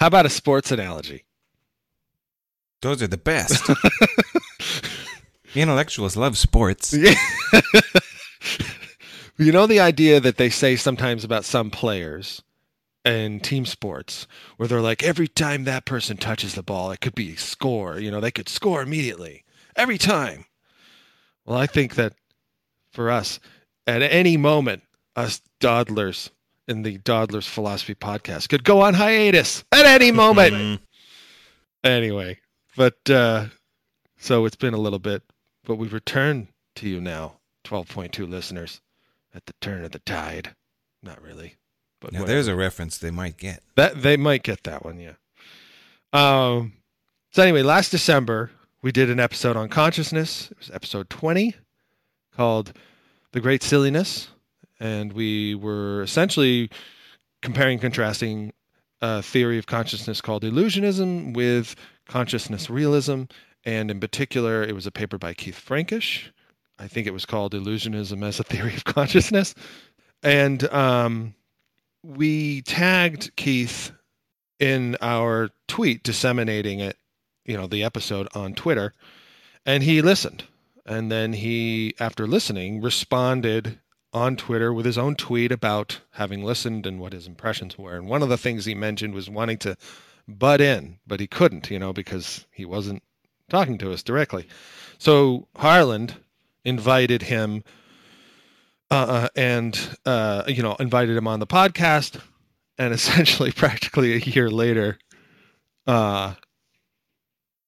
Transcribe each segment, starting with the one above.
How about a sports analogy? Those are the best. Intellectuals love sports. Yeah. you know the idea that they say sometimes about some players in team sports where they're like every time that person touches the ball it could be a score you know they could score immediately every time well i think that for us at any moment us dawdlers in the dawdlers philosophy podcast. Could go on hiatus at any moment. Anyway but uh so it's been a little bit but we return to you now 12.2 listeners at the turn of the tide. Not really but Now whatever. there's a reference they might get. that they might get that one yeah. Um so anyway last december we did an episode on consciousness. It was episode 20 called the great silliness and we were essentially comparing contrasting a theory of consciousness called illusionism with consciousness realism. And in particular it was a paper by keith frankish. I think it was called illusionism as a theory of consciousness. And um, we tagged keith in our tweet disseminating it you know the episode on twitter. And he listened. And then he after listening responded on twitter with his own tweet about having listened and what his impressions were. And one of the things he mentioned was wanting to butt in but he couldn't you know because he wasn't talking to us directly. So harland invited him uh, and uh, you know invited him on the podcast. And essentially practically a year later uh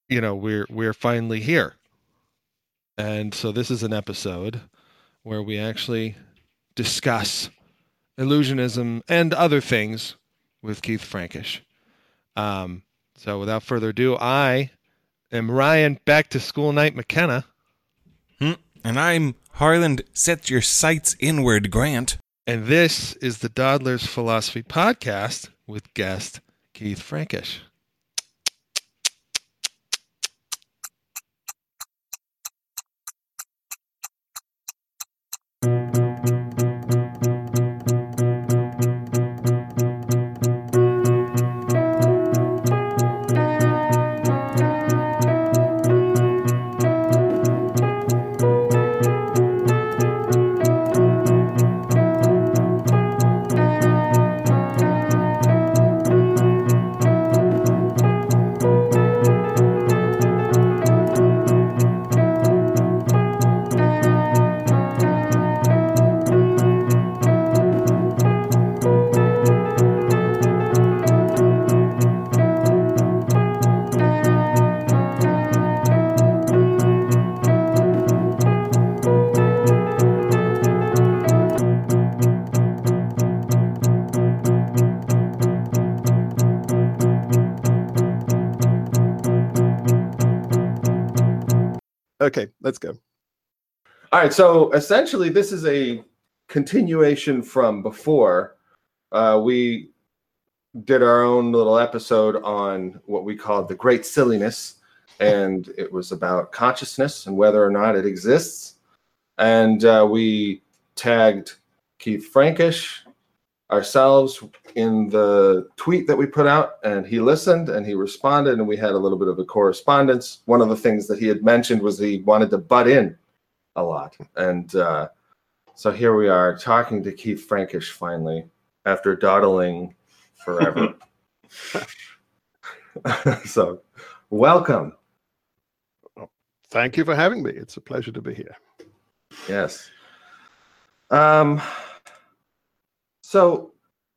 you know we're we're finally here. And so this is an episode where we actually discuss illusionism and other things with Keith Frankish. Um, so without further ado, I am Ryan back to school night McKenna, Hmm. And I'm Harland. Set your sights inward, Grant. and this is the Dawdlers Philosophy Podcast with guest Keith Frankish. Right, so essentially, this is a continuation from before. Uh, we did our own little episode on what we called the Great Silliness, and it was about consciousness and whether or not it exists. And uh, we tagged Keith Frankish ourselves in the tweet that we put out, and he listened and he responded, and we had a little bit of a correspondence. One of the things that he had mentioned was he wanted to butt in a lot, and uh, so here we are talking to Keith Frankish finally after dawdling forever. so, welcome. Thank you for having me. It's a pleasure to be here. Yes. Um, so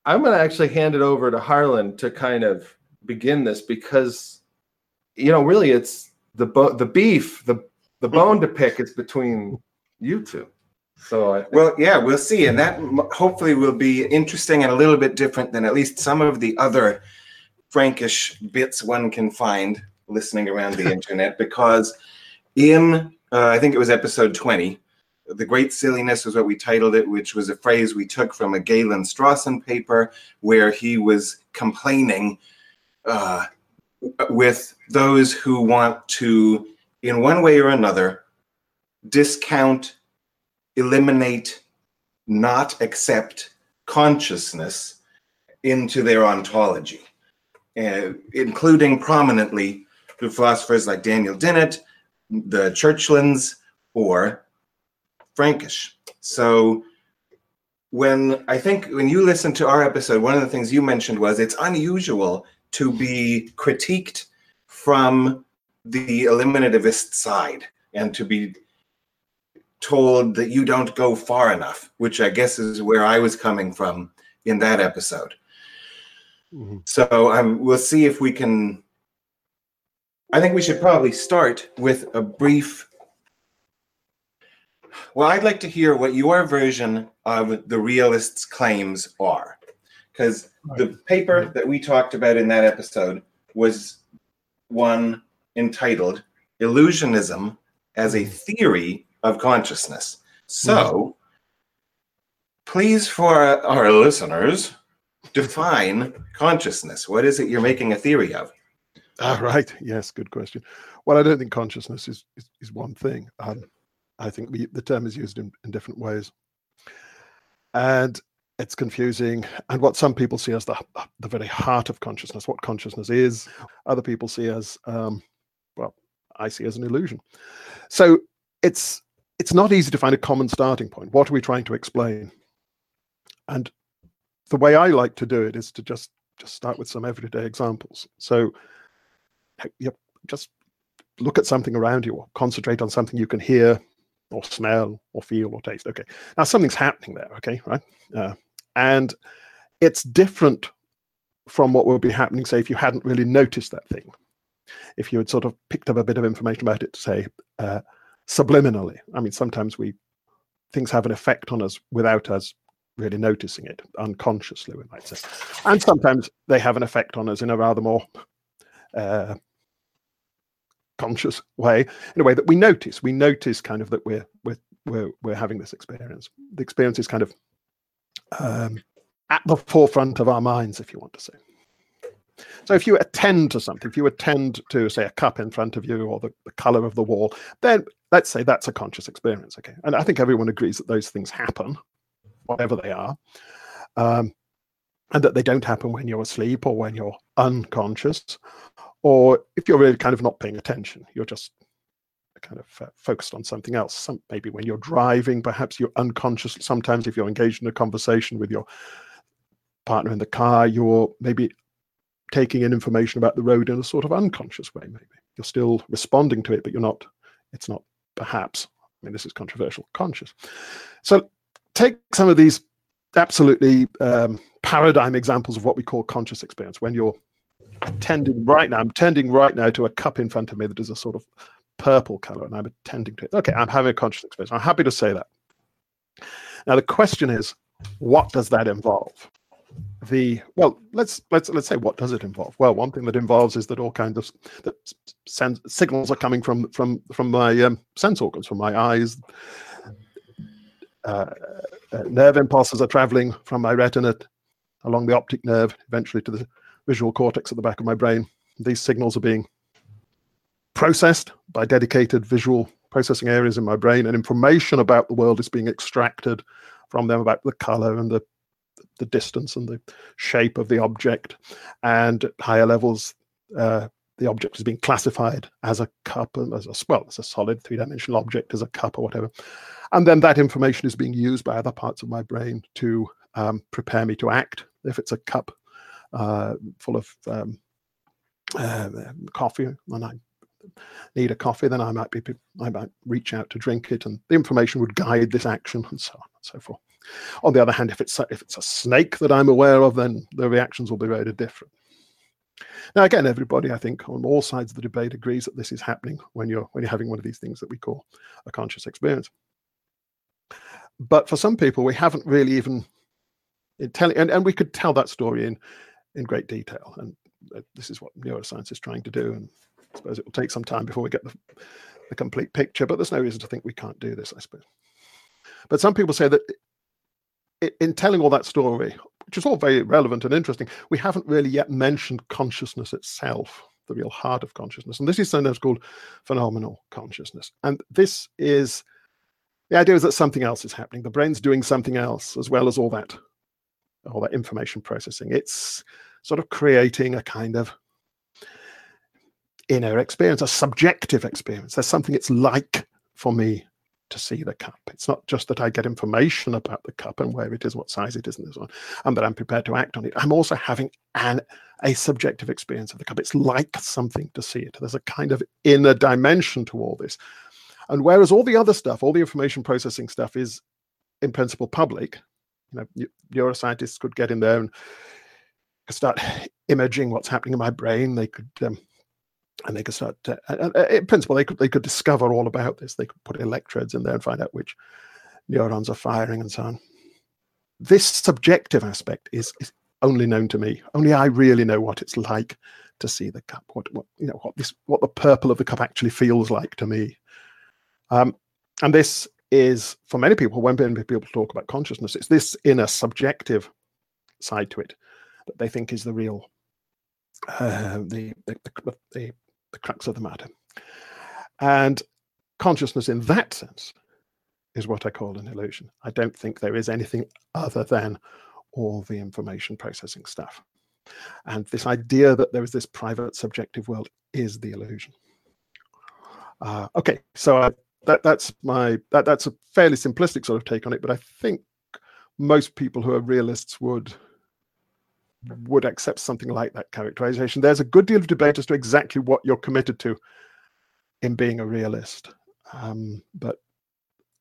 I'm going to actually hand it over to Harland to kind of begin this because, you know, really it's the bo- the beef, the the bone to pick is between you two. So Well, yeah, we'll see. And that hopefully will be interesting and a little bit different than at least some of the other Frankish bits one can find listening around the internet because in, uh, I think it was episode 20, The Great Silliness was what we titled it, which was a phrase we took from a Galen Strawson paper where he was complaining uh, with those who want to, in one way or another, discount eliminate, not accept consciousness into their ontology. uh, including prominently the philosophers like Daniel Dennett, the Churchlands, or Frankish. So when I think when you listen to our episode, one of the things you mentioned was it's unusual to be critiqued from the eliminativist side and to be told that you don't go far enough, which I guess is where I was coming from in that episode. Mhm. So um, we'll see if we can. I think we should probably start with a brief. Well, I'd like to hear what your version of the realist's claims are. Because the paper that we talked about in that episode was one entitled Illusionism as a Theory of Consciousness. So, please, for our listeners, define consciousness. What is it you're making a theory of? Ah, right. Yes, good question. Well, I don't think consciousness is is, is one thing. Um, I think we, the term is used in, in different ways, and it's confusing. And what some people see as the the very heart of consciousness, what consciousness is, other people see as um, I see as an illusion. So it's it's not easy to find a common starting point. What are we trying to explain? And the way I like to do it is to just just start with some everyday examples. So you just look at something around you or concentrate on something you can hear or smell or feel or taste. Okay. Now something's happening there. Okay. Right. Uh, and it's different from what would be happening, say, if you hadn't really noticed that thing. If you had sort of picked up a bit of information about it, to say, uh, subliminally. I mean, sometimes we things have an effect on us without us really noticing it, unconsciously, we might say. And sometimes they have an effect on us in a rather more uh, conscious way, in a way that we notice. We notice kind of that we're we're we're, we're having this experience. The experience is kind of um, at the forefront of our minds, if you want to say. So if you attend to something, if you attend to, say, a cup in front of you or the, the color of the wall, then let's say that's a conscious experience. Okay. And I think everyone agrees that those things happen, whatever they are. Um, and that they don't happen when you're asleep or when you're unconscious, or if you're really kind of not paying attention, you're just kind of uh, focused on something else. Some, maybe when you're driving, perhaps you're unconscious. Sometimes, if you're engaged in a conversation with your partner in the car, you're maybe taking in information about the road in a sort of unconscious way. Maybe you're still responding to it, but you're not. It's not perhaps. I mean, this is controversial. Conscious. So take some of these absolutely um, paradigm examples of what we call conscious experience. When you're attending right now, I'm tending right now to a cup in front of me that is a sort of purple color, and I'm attending to it. Okay, I'm having a conscious experience. I'm happy to say that. Now the question is, what does that involve? The well, let's let's let's say what does it involve? Well, one thing that involves is that all kinds of that signals are coming from from from my um, sense organs, from my eyes. Uh, uh, nerve impulses are traveling from my retina along the optic nerve, eventually to the visual cortex at the back of my brain. These signals are being processed by dedicated visual processing areas in my brain, and information about the world is being extracted from them about the color and the the distance and the shape of the object. And at higher levels, uh, the object is being classified as a cup, as a well, as a solid three-dimensional object, as a cup or whatever. And then that information is being used by other parts of my brain to um, prepare me to act. If it's a cup uh, full of um, uh, coffee, and I need a coffee, then I might be I might reach out to drink it, and the information would guide this action, and so on and so forth. On the other hand, if it's if it's a snake that I'm aware of, then the reactions will be very different. Now, again, everybody, I think, on all sides of the debate agrees that this is happening when you're when you're having one of these things that we call a conscious experience. But for some people, we haven't really even telling, and, and we could tell that story in in great detail. And uh, this is what neuroscience is trying to do. And I suppose it will take some time before we get the, the complete picture. But there's no reason to think we can't do this, I suppose. But some people say that in telling all that story, which is all very relevant and interesting, we haven't really yet mentioned consciousness itself, the real heart of consciousness. And this is sometimes called phenomenal consciousness. And this is the idea is that something else is happening. The brain's doing something else as well as all that, all that information processing. It's sort of creating a kind of inner experience, a subjective experience. There's something it's like for me to see the cup. It's not just that I get information about the cup and where it is, what size it is, and so on, and that I'm prepared to act on it. I'm also having an a subjective experience of the cup. It's like something to see it. There's a kind of inner dimension to all this. And whereas all the other stuff, all the information processing stuff is in principle public, you know, neuroscientists could get in there and start imaging what's happening in my brain. They could, um, and they could start. To, uh, in principle, they could they could discover all about this. They could put electrodes in there and find out which neurons are firing and so on. This subjective aspect is, is only known to me. Only I really know what it's like to see the cup. What, what you know, what this, what the purple of the cup actually feels like to me. Um, and this is for many people when people talk about consciousness, it's this inner subjective side to it that they think is the real uh, the, the, the, the, the crux of the matter. And consciousness in that sense is what I call an illusion. I don't think there is anything other than all the information processing stuff. And this idea that there is this private subjective world is the illusion. Uh, okay, so I, that that's my that that's a fairly simplistic sort of take on it, but I think most people who are realists would would accept something like that characterization. There's a good deal of debate as to exactly what you're committed to in being a realist, um, but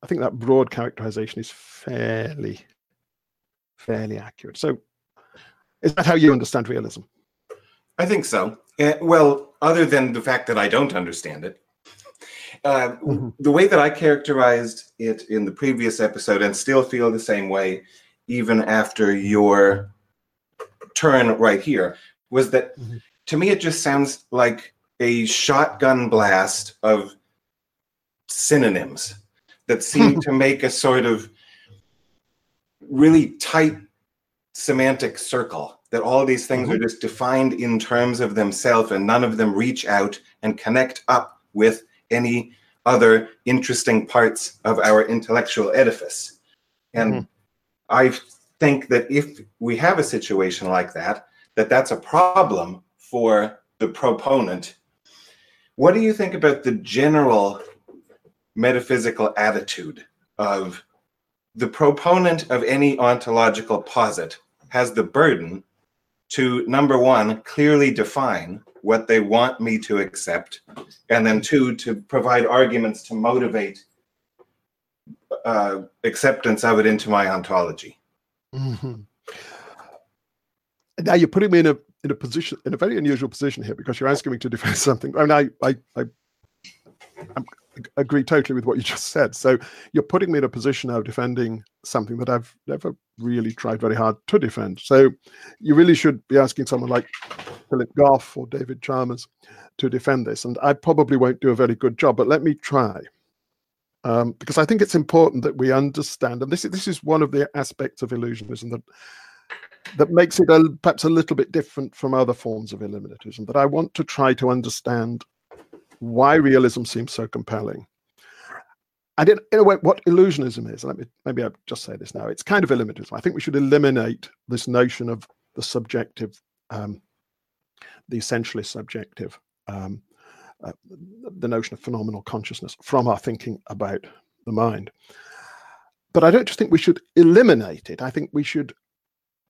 I think that broad characterization is fairly fairly accurate. So, is that how you understand realism? I think so. Uh, well, other than the fact that I don't understand it, uh, mm-hmm. the way that I characterized it in the previous episode, and still feel the same way, even after your turn right here, was that mm-hmm. to me it just sounds like a shotgun blast of synonyms that seem to make a sort of really tight semantic circle that all these things mm-hmm. are just defined in terms of themselves and none of them reach out and connect up with any other interesting parts of our intellectual edifice and mm-hmm. i think that if we have a situation like that that that's a problem for the proponent. What do you think about the general metaphysical attitude of the proponent of any ontological posit has the burden to number one clearly define what they want me to accept and then two to provide arguments to motivate uh, acceptance of it into my ontology mm-hmm. now you're putting me in a in a position in a very unusual position here because you're asking me to defend something I mean I I, I I'm agree totally with what you just said. So you're putting me in a position of defending something that I've never really tried very hard to defend. So you really should be asking someone like Philip Goff or David Chalmers to defend this. And I probably won't do a very good job, but let me try. Um, because I think it's important that we understand, and this is, this is one of the aspects of illusionism that that makes it a, perhaps a little bit different from other forms of eliminativism. That I want to try to understand why realism seems so compelling. And in, in a way, what illusionism is, let me maybe I'll just say this now, it's kind of illusionism. I think we should eliminate this notion of the subjective, um, the essentially subjective, um, uh, the notion of phenomenal consciousness from our thinking about the mind. But I don't just think we should eliminate it. I think we should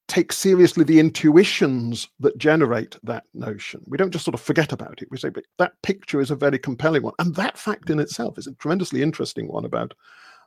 take seriously the intuitions that generate that notion. We don't just sort of forget about it. We say, but that picture is a very compelling one. And that fact in itself is a tremendously interesting one about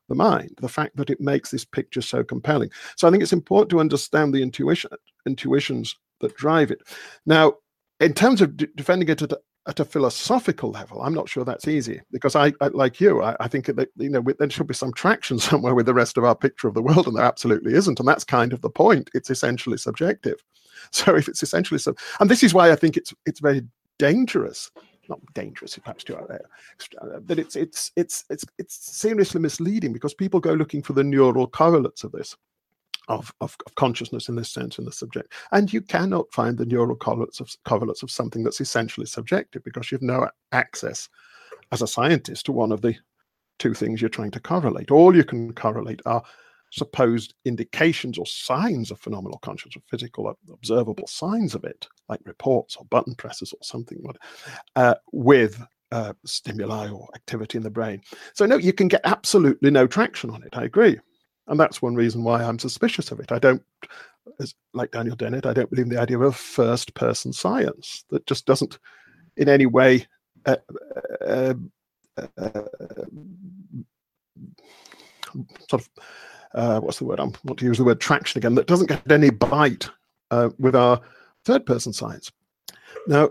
the mind, the fact that it makes this picture so compelling. So I think it's important to understand the intuition intuitions that drive it. Now, in terms of defending it at at a philosophical level, I'm not sure that's easy because I, I like you, I, I think that you know there should be some traction somewhere with the rest of our picture of the world, and there absolutely isn't, and that's kind of the point. It's essentially subjective. So if it's essentially so, and this is why I think it's it's very dangerous. Not dangerous, perhaps too uh, out there, but it's it's it's it's it's seriously misleading because people go looking for the neural correlates of this of, of, of, consciousness in this sense in the subject. And you cannot find the neural correlates of, correlates of something that's essentially subjective because you have no access as a scientist to one of the two things you're trying to correlate. All you can correlate are supposed indications or signs of phenomenal consciousness, or physical observable signs of it, like reports or button presses or something, uh, with uh, stimuli or activity in the brain. So, no, you can get absolutely no traction on it. I agree. And that's one reason why I'm suspicious of it. I don't, as, like Daniel Dennett, I don't believe in the idea of first person science that just doesn't in any way uh, uh, uh, sort of uh, what's the word? I want to use the word traction again. That doesn't get any bite uh, with our third person science. Now,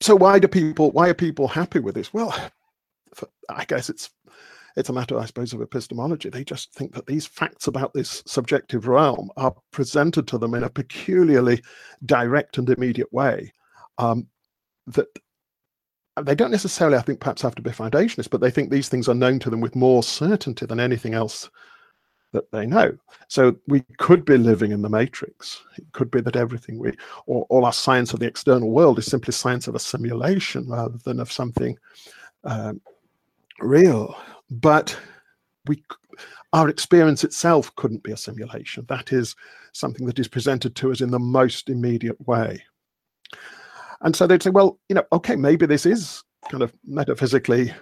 so why do people? Why are people happy with this? Well, I guess it's it's a matter, I suppose, of epistemology. They just think that these facts about this subjective realm are presented to them in a peculiarly direct and immediate way. Um, that they don't necessarily, I think, perhaps have to be foundationists, but they think these things are known to them with more certainty than anything else that they know. So we could be living in the matrix. It could be that everything we, or all our science of the external world is simply science of a simulation rather than of something um, real. But we, our experience itself couldn't be a simulation. That is something that is presented to us in the most immediate way. And so they'd say, well, you know, okay, maybe this is kind of metaphysically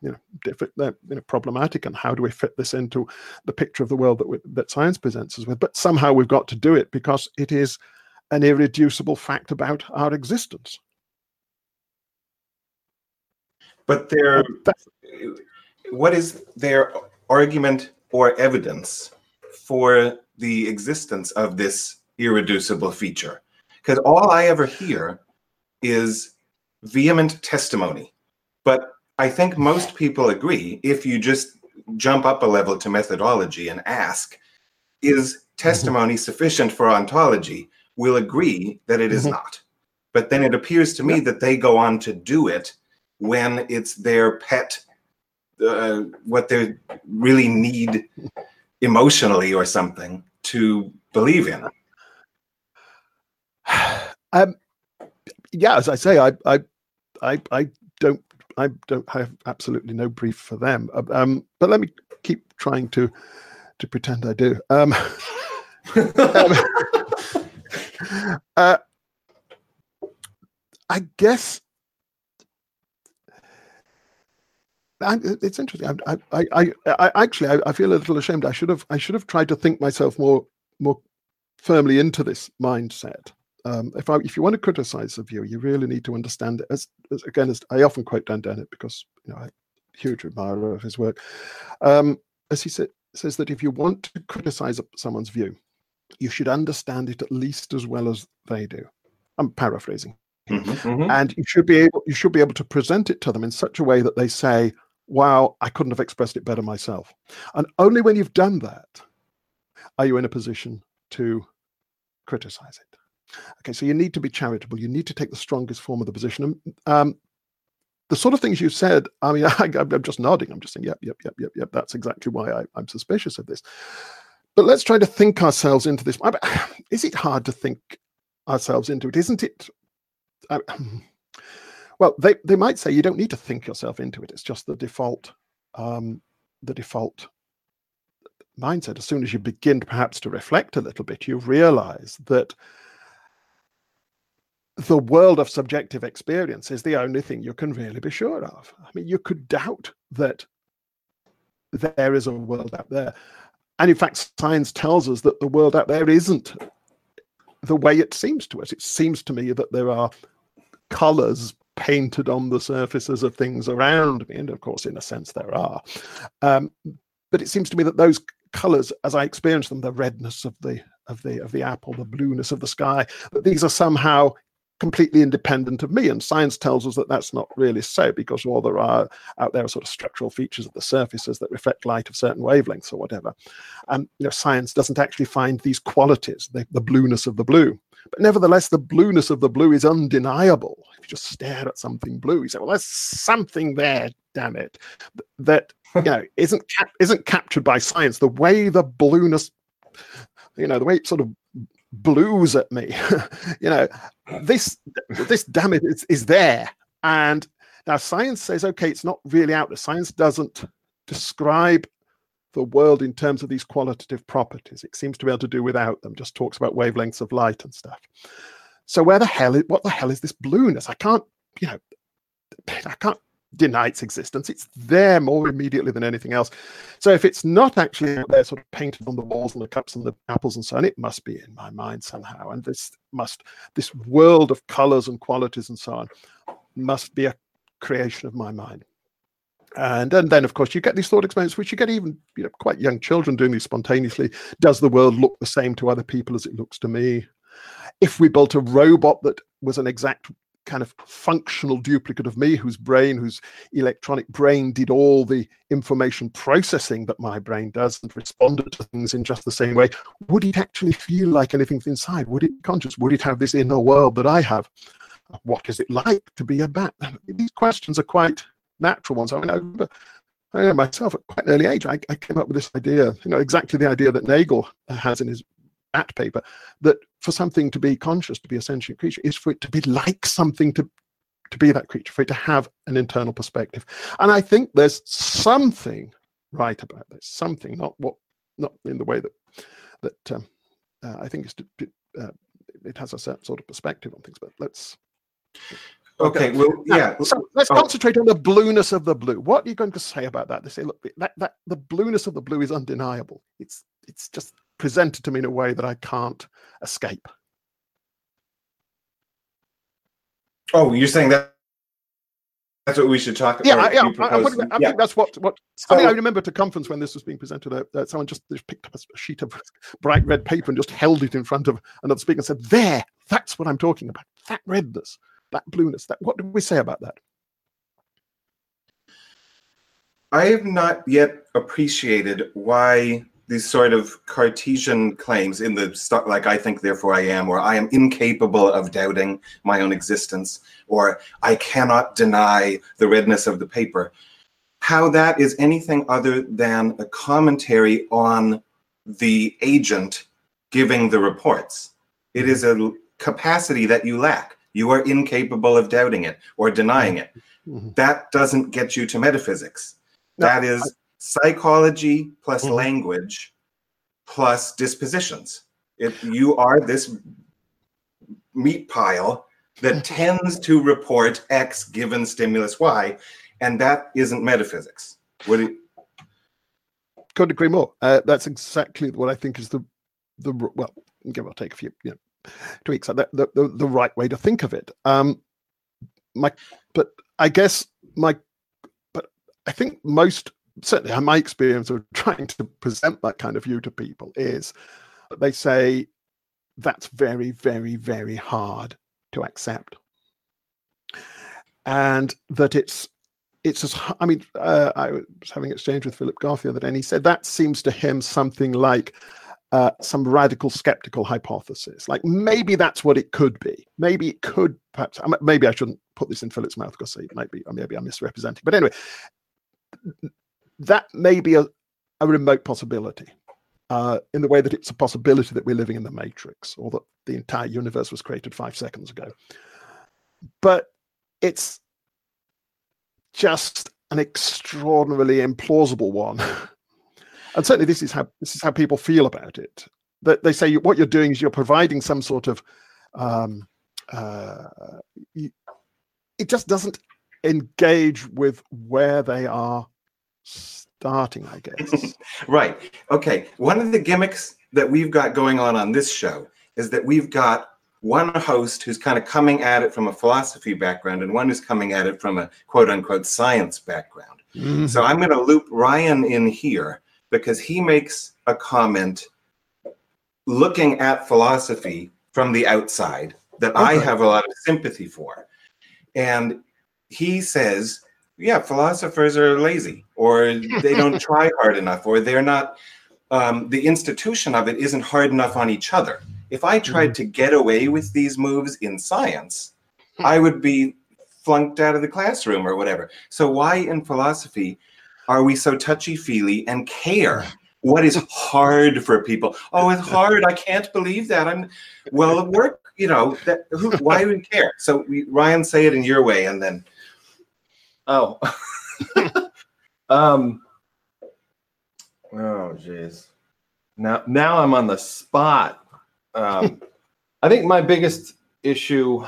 you know, different, uh, you know, problematic, and how do we fit this into the picture of the world that we, that science presents us with? But somehow we've got to do it because it is an irreducible fact about our existence. But there, what is their argument or evidence for the existence of this irreducible feature? Because all I ever hear is vehement testimony. But I think most people agree if you just jump up a level to methodology and ask, is mm-hmm. testimony mm-hmm. sufficient for ontology? We'll agree that it is mm-hmm. not. But then it appears to me yeah. that they go on to do it when it's their pet, uh, what they really need emotionally or something to believe in. Um, yeah, as I say, I, I, I, I don't I don't have absolutely no brief for them. Uh, um, but let me keep trying to to pretend I do. Um, um, uh, I guess I, it's interesting. I, I, I, I actually, I, feel a little ashamed. I should have, I should have tried to think myself more, more firmly into this mindset um, if I, if you want to criticize a view, you really need to understand it. As, as again, as I often quote Dan Dennett because you know I'm a huge admirer of his work. Um, as he said, says that if you want to criticize someone's view, you should understand it at least as well as they do. I'm paraphrasing, mm-hmm, mm-hmm. and you should be able you should be able to present it to them in such a way that they say, "Wow, I couldn't have expressed it better myself." And only when you've done that are you in a position to criticize it. Okay, so you need to be charitable. You need to take the strongest form of the position. Um, the sort of things you said, I mean, I, am just nodding. I'm just saying, yep, yep, yep, yep, yep. That's exactly why I, I'm suspicious of this. But let's try to think ourselves into this. Is it hard to think ourselves into it? Isn't it? I, well, they, they might say you don't need to think yourself into it. It's just the default, um, the default mindset. As soon as you begin perhaps to reflect a little bit, you realize that the world of subjective experience is the only thing you can really be sure of. I mean, you could doubt that there is a world out there. And in fact, science tells us that the world out there isn't the way it seems to us. It seems to me that there are colors painted on the surfaces of things around me. And of course, in a sense, there are. Um, but it seems to me that those colors, as I experience them, the redness of the of the of the apple, the blueness of the sky, that these are somehow completely independent of me. And science tells us that that's not really so because all there are out there are sort of structural features of the surfaces that reflect light of certain wavelengths or whatever. And you know, science doesn't actually find these qualities, the, the blueness of the blue. But nevertheless, the blueness of the blue is undeniable. If you just stare at something blue, you say, "Well, there's something there, damn it, that you know isn't cap- isn't captured by science." The way the blueness, you know, the way it sort of blues at me. you know, this this damn it is, is there. And now science says, okay, it's not really out there. Science doesn't describe the world in terms of these qualitative properties. It seems to be able to do without them, just talks about wavelengths of light and stuff. So where the hell is what the hell is this blueness? I can't, you know, I can't deny its existence. It's there more immediately than anything else. So if it's not actually out there, sort of painted on the walls and the cups and the apples and so on, it must be in my mind somehow. And this must, this world of colors and qualities and so on, must be a creation of my mind. And, and then, of course, you get these thought experiments, which you get even you know, quite young children doing these spontaneously. Does the world look the same to other people as it looks to me? If we built a robot that was an exact kind of functional duplicate of me, whose brain, whose electronic brain did all the information processing that my brain does and responded to things in just the same way, would it actually feel like anything inside? Would it be conscious? Would it have this inner world that I have? What is it like to be a bat? These questions are quite natural ones. I mean, I remember I know myself at quite an early age, I, I, came up with this idea, you know, exactly the idea that Nagel has in his at paper that for something to be conscious, to be a sentient creature, is for it to be like something to to be that creature, for it to have an internal perspective. And I think there's something right about this, something, not what, not in the way that that um, uh, I think is to, uh, it has a certain sort of perspective on things. But let's. Okay, well, Now, yeah. So let's Oh. concentrate on the blueness of the blue. What are you going to say about that? They say, look, that, that the blueness of the blue is undeniable. It's it's just presented to me in a way that I can't escape. Oh, you're saying that that's what we should talk Yeah, about. I, yeah, I, I, I think that's what what. I mean, I remember at a conference when this was being presented, uh, uh, someone just, just picked up a sheet of bright red paper and just held it in front of another speaker and said, "There, that's what I'm talking about. That redness, that blueness. That what do we say about that?" I have not yet appreciated why these sort of Cartesian claims in the stuff like I think therefore I am, or I am incapable of doubting my own existence, or I cannot deny the redness of the paper, how that is anything other than a commentary on the agent giving the reports. It is a capacity that you lack. You are incapable of doubting it or denying it. Mhm. That doesn't get you to metaphysics. No, that is psychology plus Mhm. language plus dispositions. If you are this meat pile that tends to report X given stimulus Y, and that isn't metaphysics. Would it, Couldn't agree more. Uh, that's exactly what I think is the the well, give or take a few you know, tweaks. The, the, the, the right way to think of it. Um, my, but I guess my, but I think most certainly my experience of trying to present that kind of view to people is they say that's very, very, very hard to accept, and that it's it's as I mean, uh, I was having an exchange with Philip Garfield, and he said that seems to him something like uh, some radical skeptical hypothesis. Like maybe that's what it could be. Maybe it could perhaps. Maybe I shouldn't put this in Philip's mouth because it might be. Maybe I'm misrepresenting. But anyway, that may be a, a remote possibility. Uh, in the way that it's a possibility that we're living in the matrix or that the entire universe was created five seconds ago. But it's just an extraordinarily implausible one. and certainly this is how this is how people feel about it. That they say what you're doing is you're providing some sort of um, uh, it just doesn't engage with where they are starting, I guess. right. Okay. One of the gimmicks that we've got going on on this show is that we've got one host who's kind of coming at it from a philosophy background and one who's coming at it from a quote unquote science background. Mhm. So I'm going to loop Ryan in here because he makes a comment looking at philosophy from the outside that I have a lot of sympathy for. And he says, yeah, philosophers are lazy or they don't try hard enough or they're not, um, the institution of it isn't hard enough on each other. If I tried to get away with these moves in science, I would be flunked out of the classroom or whatever. So why in philosophy are we so touchy feely and care? What is hard for people? Oh, it's hard. I can't believe that. I'm well at work. You know that. Who, why do we care? So we, Ryan, say it in your way, and then Oh. um Oh, jeez. Now, now I'm on the spot. Um, I think my biggest issue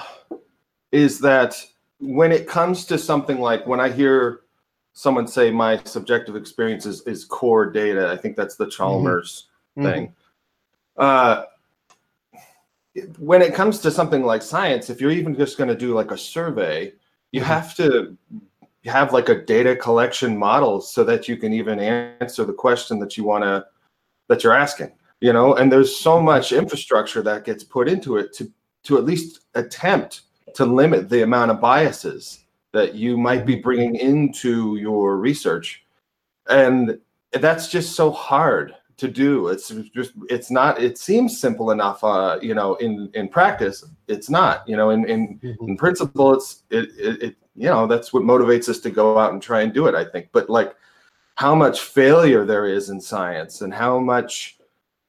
is that when it comes to something like when I hear someone say my subjective experience is, is core data, I think that's the Chalmers thing. Uh, when it comes to something like science, if you're even just going to do like a survey, you Mhm. have to have like a data collection model so that you can even answer the question that you want to that you're asking you know and there's so much infrastructure that gets put into it to to at least attempt to limit the amount of biases that you might be bringing into your research. And that's just so hard to do. It's just it's not it seems simple enough uh you know in in practice. It's not you know in in Mhm. in principle it's it, it, it you know that's what motivates us to go out and try and do it i think. But like how much failure there is in science and how much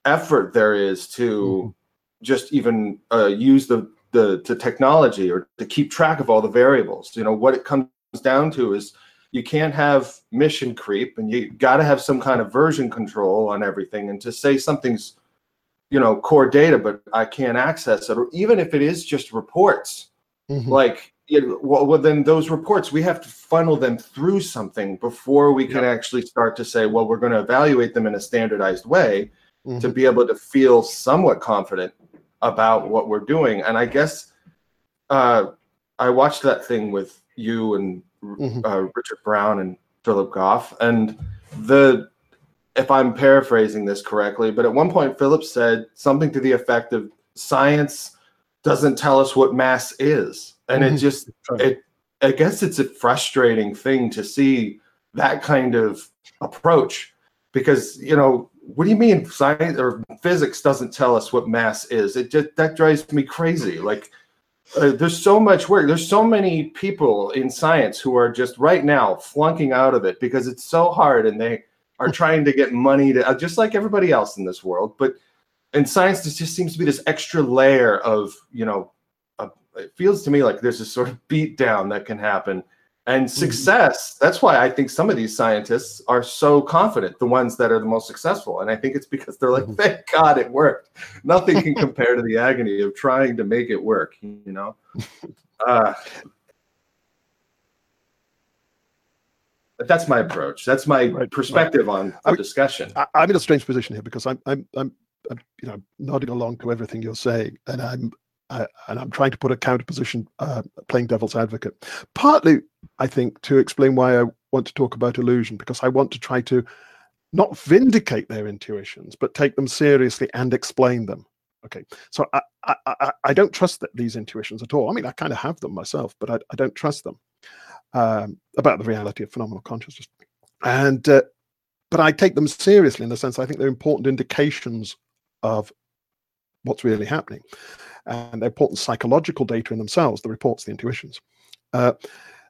effort there is to just even uh, use the the the technology or to keep track of all the variables you know what it comes down to is you can't have mission creep and you got to have some kind of version control on everything and to say something's you know core data but i can't access it or even if it is just reports Mhm. like know, well, well then those reports we have to funnel them through something before we can actually start to say well we're going to evaluate them in a standardized way to Mhm. be able to feel somewhat confident about what we're doing and i guess uh, i watched that thing with you and Mhm. uh, richard brown and philip goff and the if i'm paraphrasing this correctly but at one point philip said something to the effect of science doesn't tell us what mass is and it Mhm. just it i guess it's a frustrating thing to see that kind of approach because you know what do you mean science or physics doesn't tell us what mass is? It just that drives me crazy. Like uh, there's so much work. There's so many people in science who are just right now flunking out of it because it's so hard and they are trying to get money to uh, just like everybody else in this world. But in science there just seems to be this extra layer of you know uh, it feels to me like there's this sort of beat down that can happen and success that's why i think some of these scientists are so confident the ones that are the most successful. And i think it's because they're like Mhm. thank god it worked. Nothing can compare to the agony of trying to make it work you know? Uh, but that's my approach. That's my Right, right. perspective on the discussion. I, I'm in a strange position here because I'm, I'm, I'm, I'm, you know, nodding along to everything you're saying, and I'm, I, and I'm trying to put a counter position, uh, playing devil's advocate. Partly, I think, to explain why I want to talk about illusion, because I want to try to not vindicate their intuitions, but take them seriously and explain them. Okay, so I, I, I, I don't trust these intuitions at all. I mean, I kind of have them myself, but I, I don't trust them um, about the reality of phenomenal consciousness. And uh, but I take them seriously in the sense I think they're important indications of what's really happening, and they're important psychological data in themselves. The reports, the intuitions. Uh,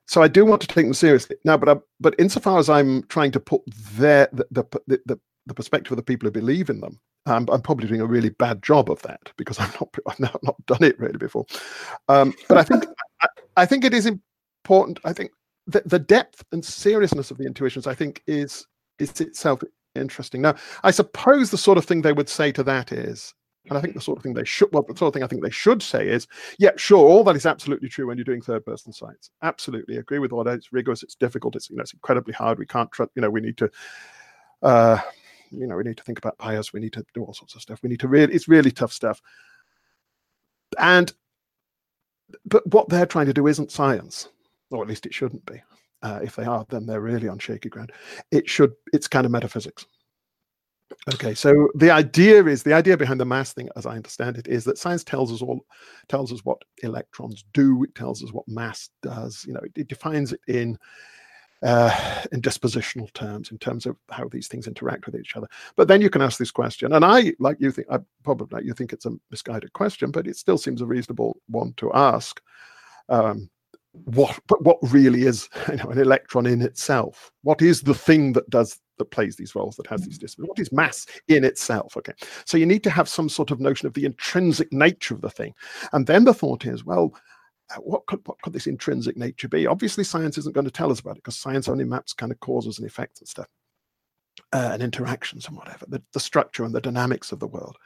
so I do want to take them seriously now, but I, but insofar as I'm trying to put their the the, the, the, the perspective of the people who believe in them, I'm probably doing a really bad job of that because I've not I've not, not done it really before. Um, but I think I, I think it is important. I think the, the depth and seriousness of the intuitions, I think, is is itself interesting. Now, I suppose the sort of thing they would say to that is, and I think the sort of thing they should, well, the sort of thing I think they should say is, yeah, sure, all that is absolutely true when you're doing third-person science. Absolutely agree with all that. It's rigorous, it's difficult, it's you know, it's incredibly hard. We can't, tr- you know, we need to, uh, you know, we need to think about bias. We need to do all sorts of stuff. We need to really, it's really tough stuff. And, but what they're trying to do isn't science, or at least it shouldn't be. Uh, if they are, then they're really on shaky ground. It should, it's kind of metaphysics. Okay, so the idea is the idea behind the mass thing, as I understand it, is that science tells us all, tells us what electrons do. It tells us what mass does. You know, it, it defines it in uh, in dispositional terms, in terms of how these things interact with each other. But then you can ask this question, and I, like you think, I probably like you think it's a misguided question, but it still seems a reasonable one to ask. Um, what but what really is you know, an electron in itself what is the thing that does that plays these roles that has these disciplines what is mass in itself okay so you need to have some sort of notion of the intrinsic nature of the thing and then the thought is well what could what could this intrinsic nature be obviously science isn't going to tell us about it because science only maps kind of causes and effects and stuff uh, and interactions and whatever, the, the structure and the dynamics of the world.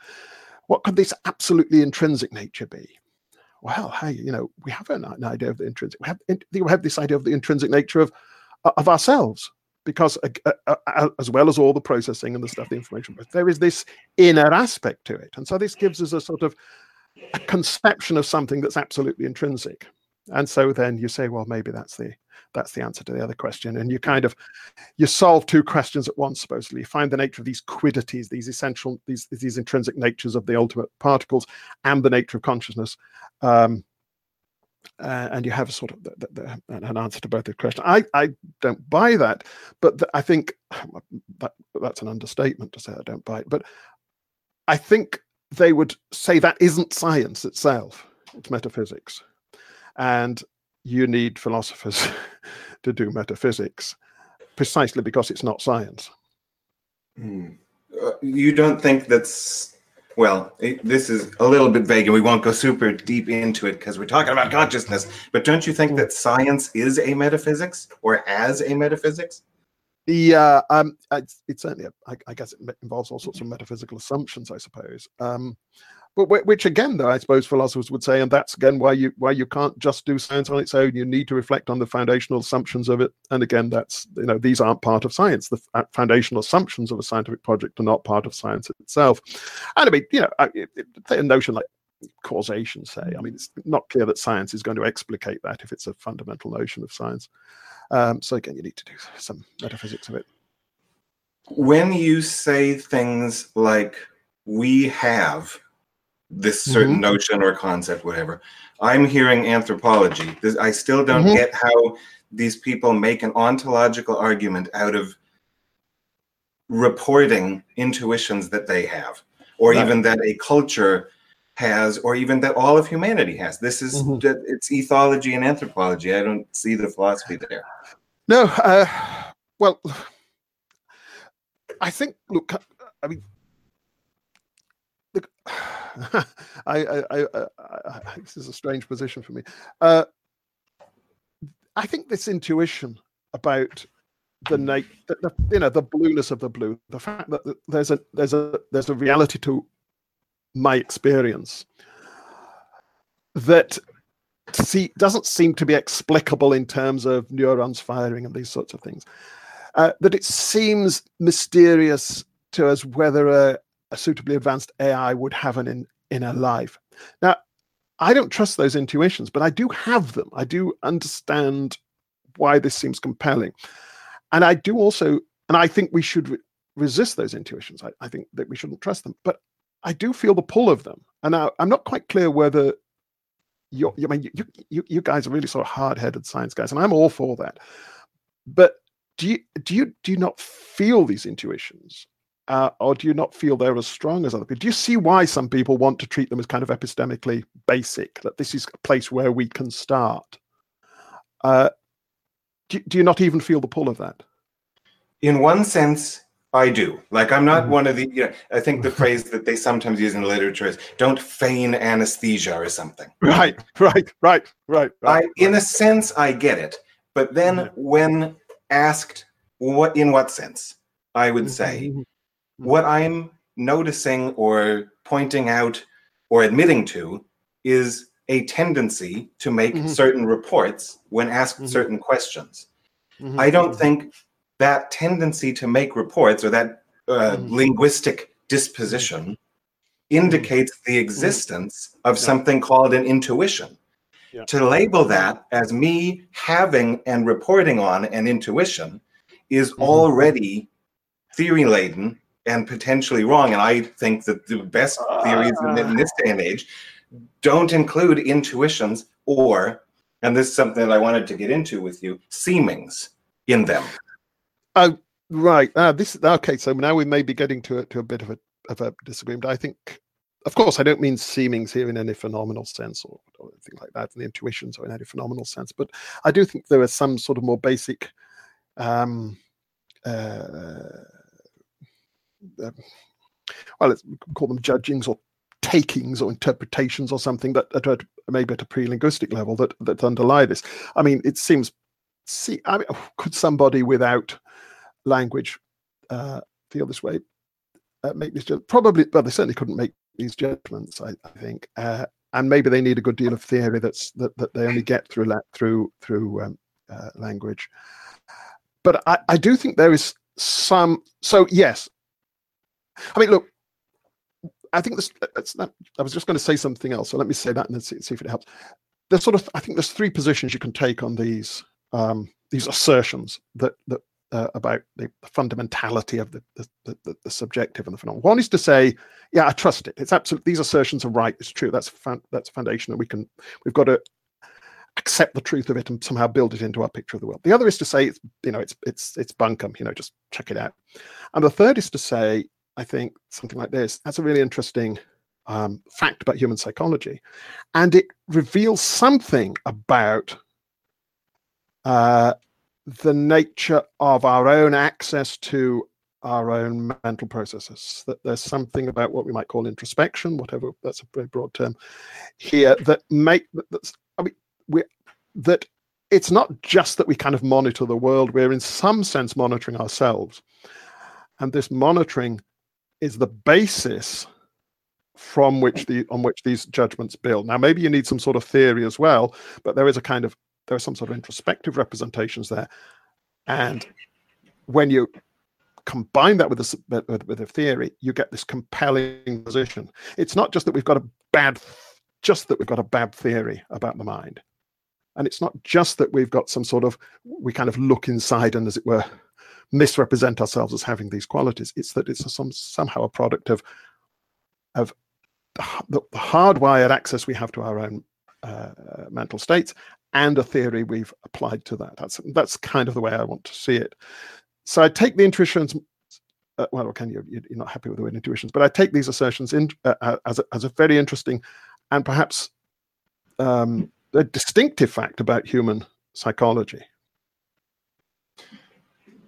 What could this absolutely intrinsic nature be? Well, hey, you know, we have an, an idea of the intrinsic. We have, we have this idea of the intrinsic nature of of ourselves, because uh, uh, as well as all the processing and the stuff, the information, but there is this inner aspect to it, and so this gives us a sort of a conception of something that's absolutely intrinsic. And so then you say, well, maybe that's the that's the answer to the other question. And you kind of you solve two questions at once, supposedly. You find the nature of these quiddities, these essential, these these intrinsic natures of the ultimate particles, and the nature of consciousness. Um, uh, and you have a sort of the, the, the, an answer to both the question. I, I don't buy that, but I think that, that's an understatement to say I don't buy it. But I think they would say that isn't science itself; it's metaphysics and you need philosophers to do metaphysics precisely because it's not science. Hmm. Uh, you don't think that's well it, this is a little bit vague and we won't go super deep into it because we're talking about consciousness. But don't you think hmm. that science is a metaphysics or as a metaphysics? The uh, um, it's, it's certainly a, I, I guess it involves all sorts of metaphysical assumptions i suppose. Um, but which again though i suppose philosophers would say and that's again why you why you can't just do science on its own. You need to reflect on the foundational assumptions of it. And again that's you know these aren't part of science. The foundational assumptions of a scientific project are not part of science itself. And i mean you know a notion like causation say i mean it's not clear that science is going to explicate that if it's a fundamental notion of science. Um, so again you need to do some metaphysics of it. When you say things like we have this certain mm-hmm. notion or concept, whatever. I'm hearing anthropology. This, I still don't mm-hmm. get how these people make an ontological argument out of reporting intuitions that they have, or right. even that a culture has, or even that all of humanity has. This is mm-hmm. it's ethology and anthropology. I don't see the philosophy there. No, uh, well, I think. Look, I mean, I, I, I, I, this is a strange position for me. Uh, I think this intuition about the night, the, the, you know, the blueness of the blue, the fact that there's a there's a there's a reality to my experience that see doesn't seem to be explicable in terms of neurons firing and these sorts of things. Uh, that it seems mysterious to us whether a, a suitably advanced AI would have an in, inner life. Now, I don't trust those intuitions, but I do have them. I do understand why this seems compelling. And I do also, and I think we should re- resist those intuitions. I, I, think that we shouldn't trust them, but I do feel the pull of them. And I, am not quite clear whether you're, I mean, you, you, you guys are really sort of hard-headed science guys, and I'm all for that. But do you do you do you not feel these intuitions uh, or do you not feel they're as strong as other people? Do you see why some people want to treat them as kind of epistemically basic? That this is a place where we can start. Uh, do, do you not even feel the pull of that? In one sense, I do. Like I'm not mm-hmm. one of the. You know, I think the phrase that they sometimes use in the literature is "don't feign anesthesia" or something. Right, right, right, right. right I, in a sense, I get it, but then mm-hmm. when asked, what in what sense, I would say mm-hmm. What I'm noticing or pointing out or admitting to is a tendency to make mm-hmm. certain reports when asked mm-hmm. certain questions. Mm-hmm. I don't think that tendency to make reports or that uh, mm-hmm. linguistic disposition mm-hmm. indicates the mm-hmm. existence of something called an intuition. Yeah. To label that as me having and reporting on an intuition is already theory laden and potentially wrong. And I think that the best theories in, in this day and age don't include intuitions or, and this is something that I wanted to get into with you, seemings in them. Oh, right. Uh, this okay. So now we may be getting to a, to a bit of a of a disagreement. I think, of course, I don't mean seemings here in any phenomenal sense or, or anything like that, and the intuitions or in any phenomenal sense. But I do think there are some sort of more basic um, uh, uh, well, let's call them judgings or takings or interpretations or something that, that maybe at a pre-linguistic level that that underlie this. I mean, it seems. See, I mean, could somebody without language uh, feel this way uh, make judgments. Probably, well, they certainly couldn't make these judgments. I, I think, uh, and maybe they need a good deal of theory that's that, that they only get through la- through through um, uh, language. But I, I do think there is some. So yes, I mean, look, I think this. It's not, I was just going to say something else, so let me say that and then see, see if it helps. There's sort of, I think, there's three positions you can take on these um, these assertions that that uh, about the, fundamentality of the the, the the, subjective and the phenomenon. One is to say, yeah, I trust it. It's absolute. These assertions are right. It's true. That's that's foundation that we can. We've got to accept the truth of it and somehow build it into our picture of the world. The other is to say, it's you know, it's it's it's bunkum. You know, just check it out. And the third is to say, I think something like this. That's a really interesting um, fact about human psychology, and it reveals something about uh, the nature of our own access to our own mental processes. That there's something about what we might call introspection, whatever that's a very broad term here, that make that's I mean we that it's not just that we kind of monitor the world, we're in some sense monitoring ourselves. And this monitoring is the basis from which the on which these judgments build. Now, maybe you need some sort of theory as well, but there is a kind of there are some sort of introspective representations there, and when you combine that with a with, a theory, you get this compelling position. It's not just that we've got a bad, just that we've got a bad theory about the mind, and it's not just that we've got some sort of we kind of look inside and, as it were, misrepresent ourselves as having these qualities. It's that it's a, some somehow a product of of the, hardwired access we have to our own uh, mental states and a theory we've applied to that. That's that's kind of the way I want to see it. So I take the intuitions. Uh, well, can you? You're not happy with the word intuitions, but I take these assertions in uh, uh, as a, as a very interesting and perhaps um, a distinctive fact about human psychology.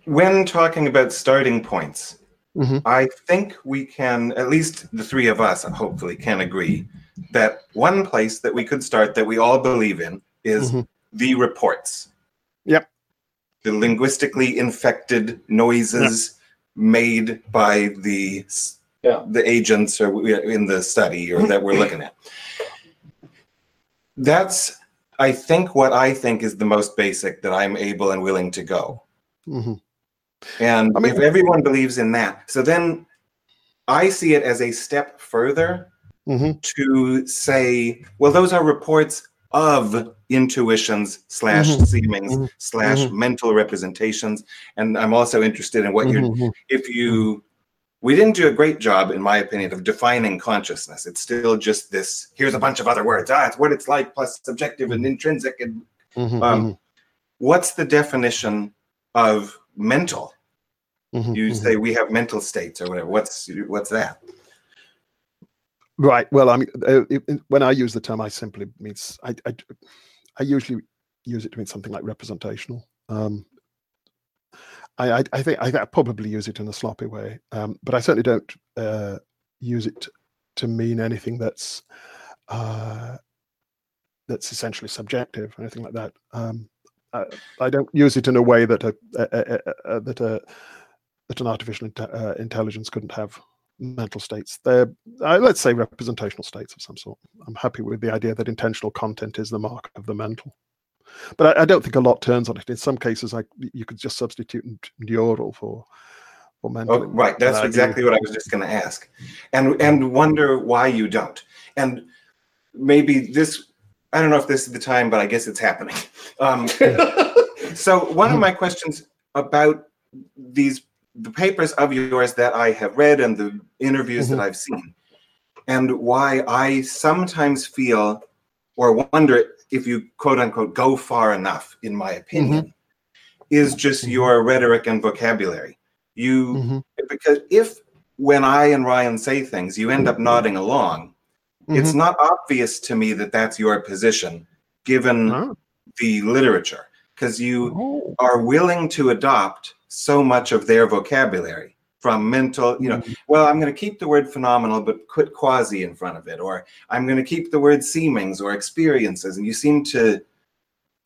When talking about starting points, mm-hmm. I think we can, at least the three of us, hopefully, can agree that one place that we could start that we all believe in is mm-hmm. the reports. Yep. The linguistically infected noises yep. made by the yeah. the agents or in the study or that we're looking at. That's I think what I think is the most basic that I'm able and willing to go. Mm-hmm. And I mean, if everyone believes in that, so then I see it as a step further mm-hmm. to say, well, those are reports of intuitions slash mm-hmm. seemings mm-hmm. slash mm-hmm. mental representations. And I'm also interested in what you're, mm-hmm. if you, we didn't do a great job, in my opinion, of defining consciousness. It's still just this, here's a bunch of other words. Ah, it's what it's like, plus subjective and intrinsic. And um, what's the definition of mental? you say we have mental states or whatever. What's what's that? Right. Well, I mean, uh, it, when I use the term, I simply means I, I, I usually use it to mean something like representational. Um, I, I, think I, I, probably use it in a sloppy way, um, but I certainly don't uh, use it to mean anything that's uh, that's essentially subjective or anything like that. Um, I, I, don't use it in a way that a, a, a that a that an artificial uh, intelligence couldn't have mental states. They're, uh, let's say, representational states of some sort. I'm happy with the idea that intentional content is the mark of the mental. But I, I don't think a lot turns on it. In some cases, I, you could just substitute neural for for mental. Oh, right. That's exactly what I was just going to ask, and and wonder why you don't. And maybe this. I don't know if this is the time, but I guess it's happening. Um, so one of my questions about these the papers of yours that I have read and the interviews mm-hmm. that I've seen, and why I sometimes feel or wonder if you quote unquote go far enough, in my opinion, mm-hmm. is just mm-hmm. your rhetoric and vocabulary. You mm-hmm. because if when I and Ryan say things, you end up nodding along. It's mm-hmm. not obvious to me that that's your position, given oh. the literature, because you oh. are willing to adopt so much of their vocabulary from mental, you know, mm-hmm. well, I'm going to keep the word phenomenal, but put quasi in front of it, or I'm going to keep the word seemings or experiences. And you seem to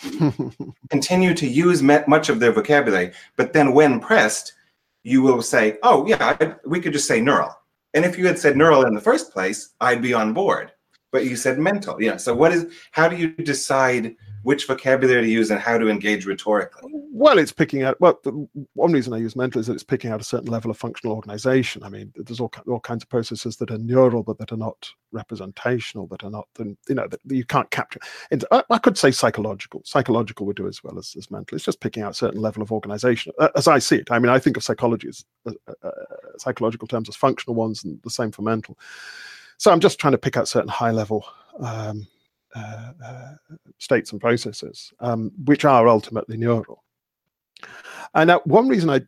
continue to use much of their vocabulary, but then when pressed, you will say, "Oh yeah, I, we could just say neural." And if you had said neural in the first place, I'd be on board. But you said mental. Yeah. So what is? How do you decide which vocabulary to use and how to engage rhetorically? Well, it's picking out. Well, one reason I use mental is that it's picking out a certain level of functional organization. I mean, there's all all kinds of processes that are neural but that are not representational, that are not, you know, that you can't capture. And I, I could say psychological. Psychological would do as well as, as mental. It's just picking out a certain level of organization, as I see it. I mean, I think of psychology as uh, uh, psychological terms as functional ones, and the same for mental. So I'm just trying to pick out certain high level. Um, uh, uh, states and processes, um, which are ultimately neural. And now, one reason I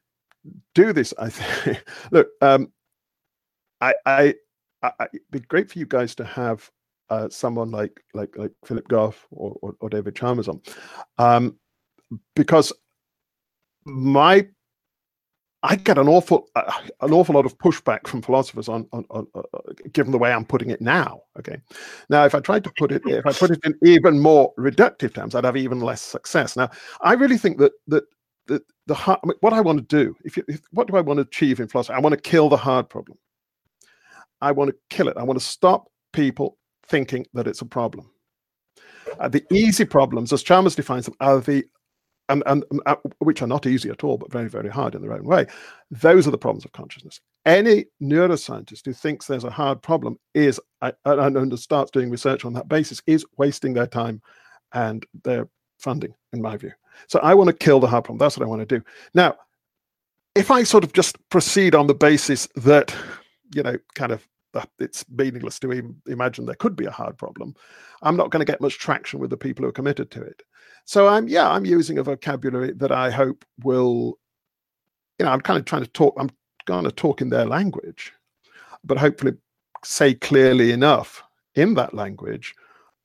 do this, I think, look, um, I, I, I, it'd be great for you guys to have uh, someone like like like Philip Goff or, or, or David Chalmers on, um, because my I get an awful uh, an awful lot of pushback from philosophers on, on, on uh, given the way I'm putting it now. Okay, now if I tried to put it if I put it in even more reductive terms, I'd have even less success. Now I really think that that that the hard, what I want to do if, you, if what do I want to achieve in philosophy? I want to kill the hard problem. I want to kill it. I want to stop people thinking that it's a problem. Uh, the easy problems, as Chalmers defines them, are the and, and, uh, which are not easy at all, but very, very hard in their own way. Those are the problems of consciousness. Any neuroscientist who thinks there's a hard problem is, and, and starts doing research on that basis, is wasting their time and their funding, in my view. So I want to kill the hard problem. That's what I want to do. Now, if I sort of just proceed on the basis that, you know, kind of it's meaningless to even imagine there could be a hard problem. I'm not going to get much traction with the people who are committed to it. So I'm yeah, I'm using a vocabulary that I hope will, you know, I'm kind of trying to talk. I'm going to talk in their language, but hopefully say clearly enough in that language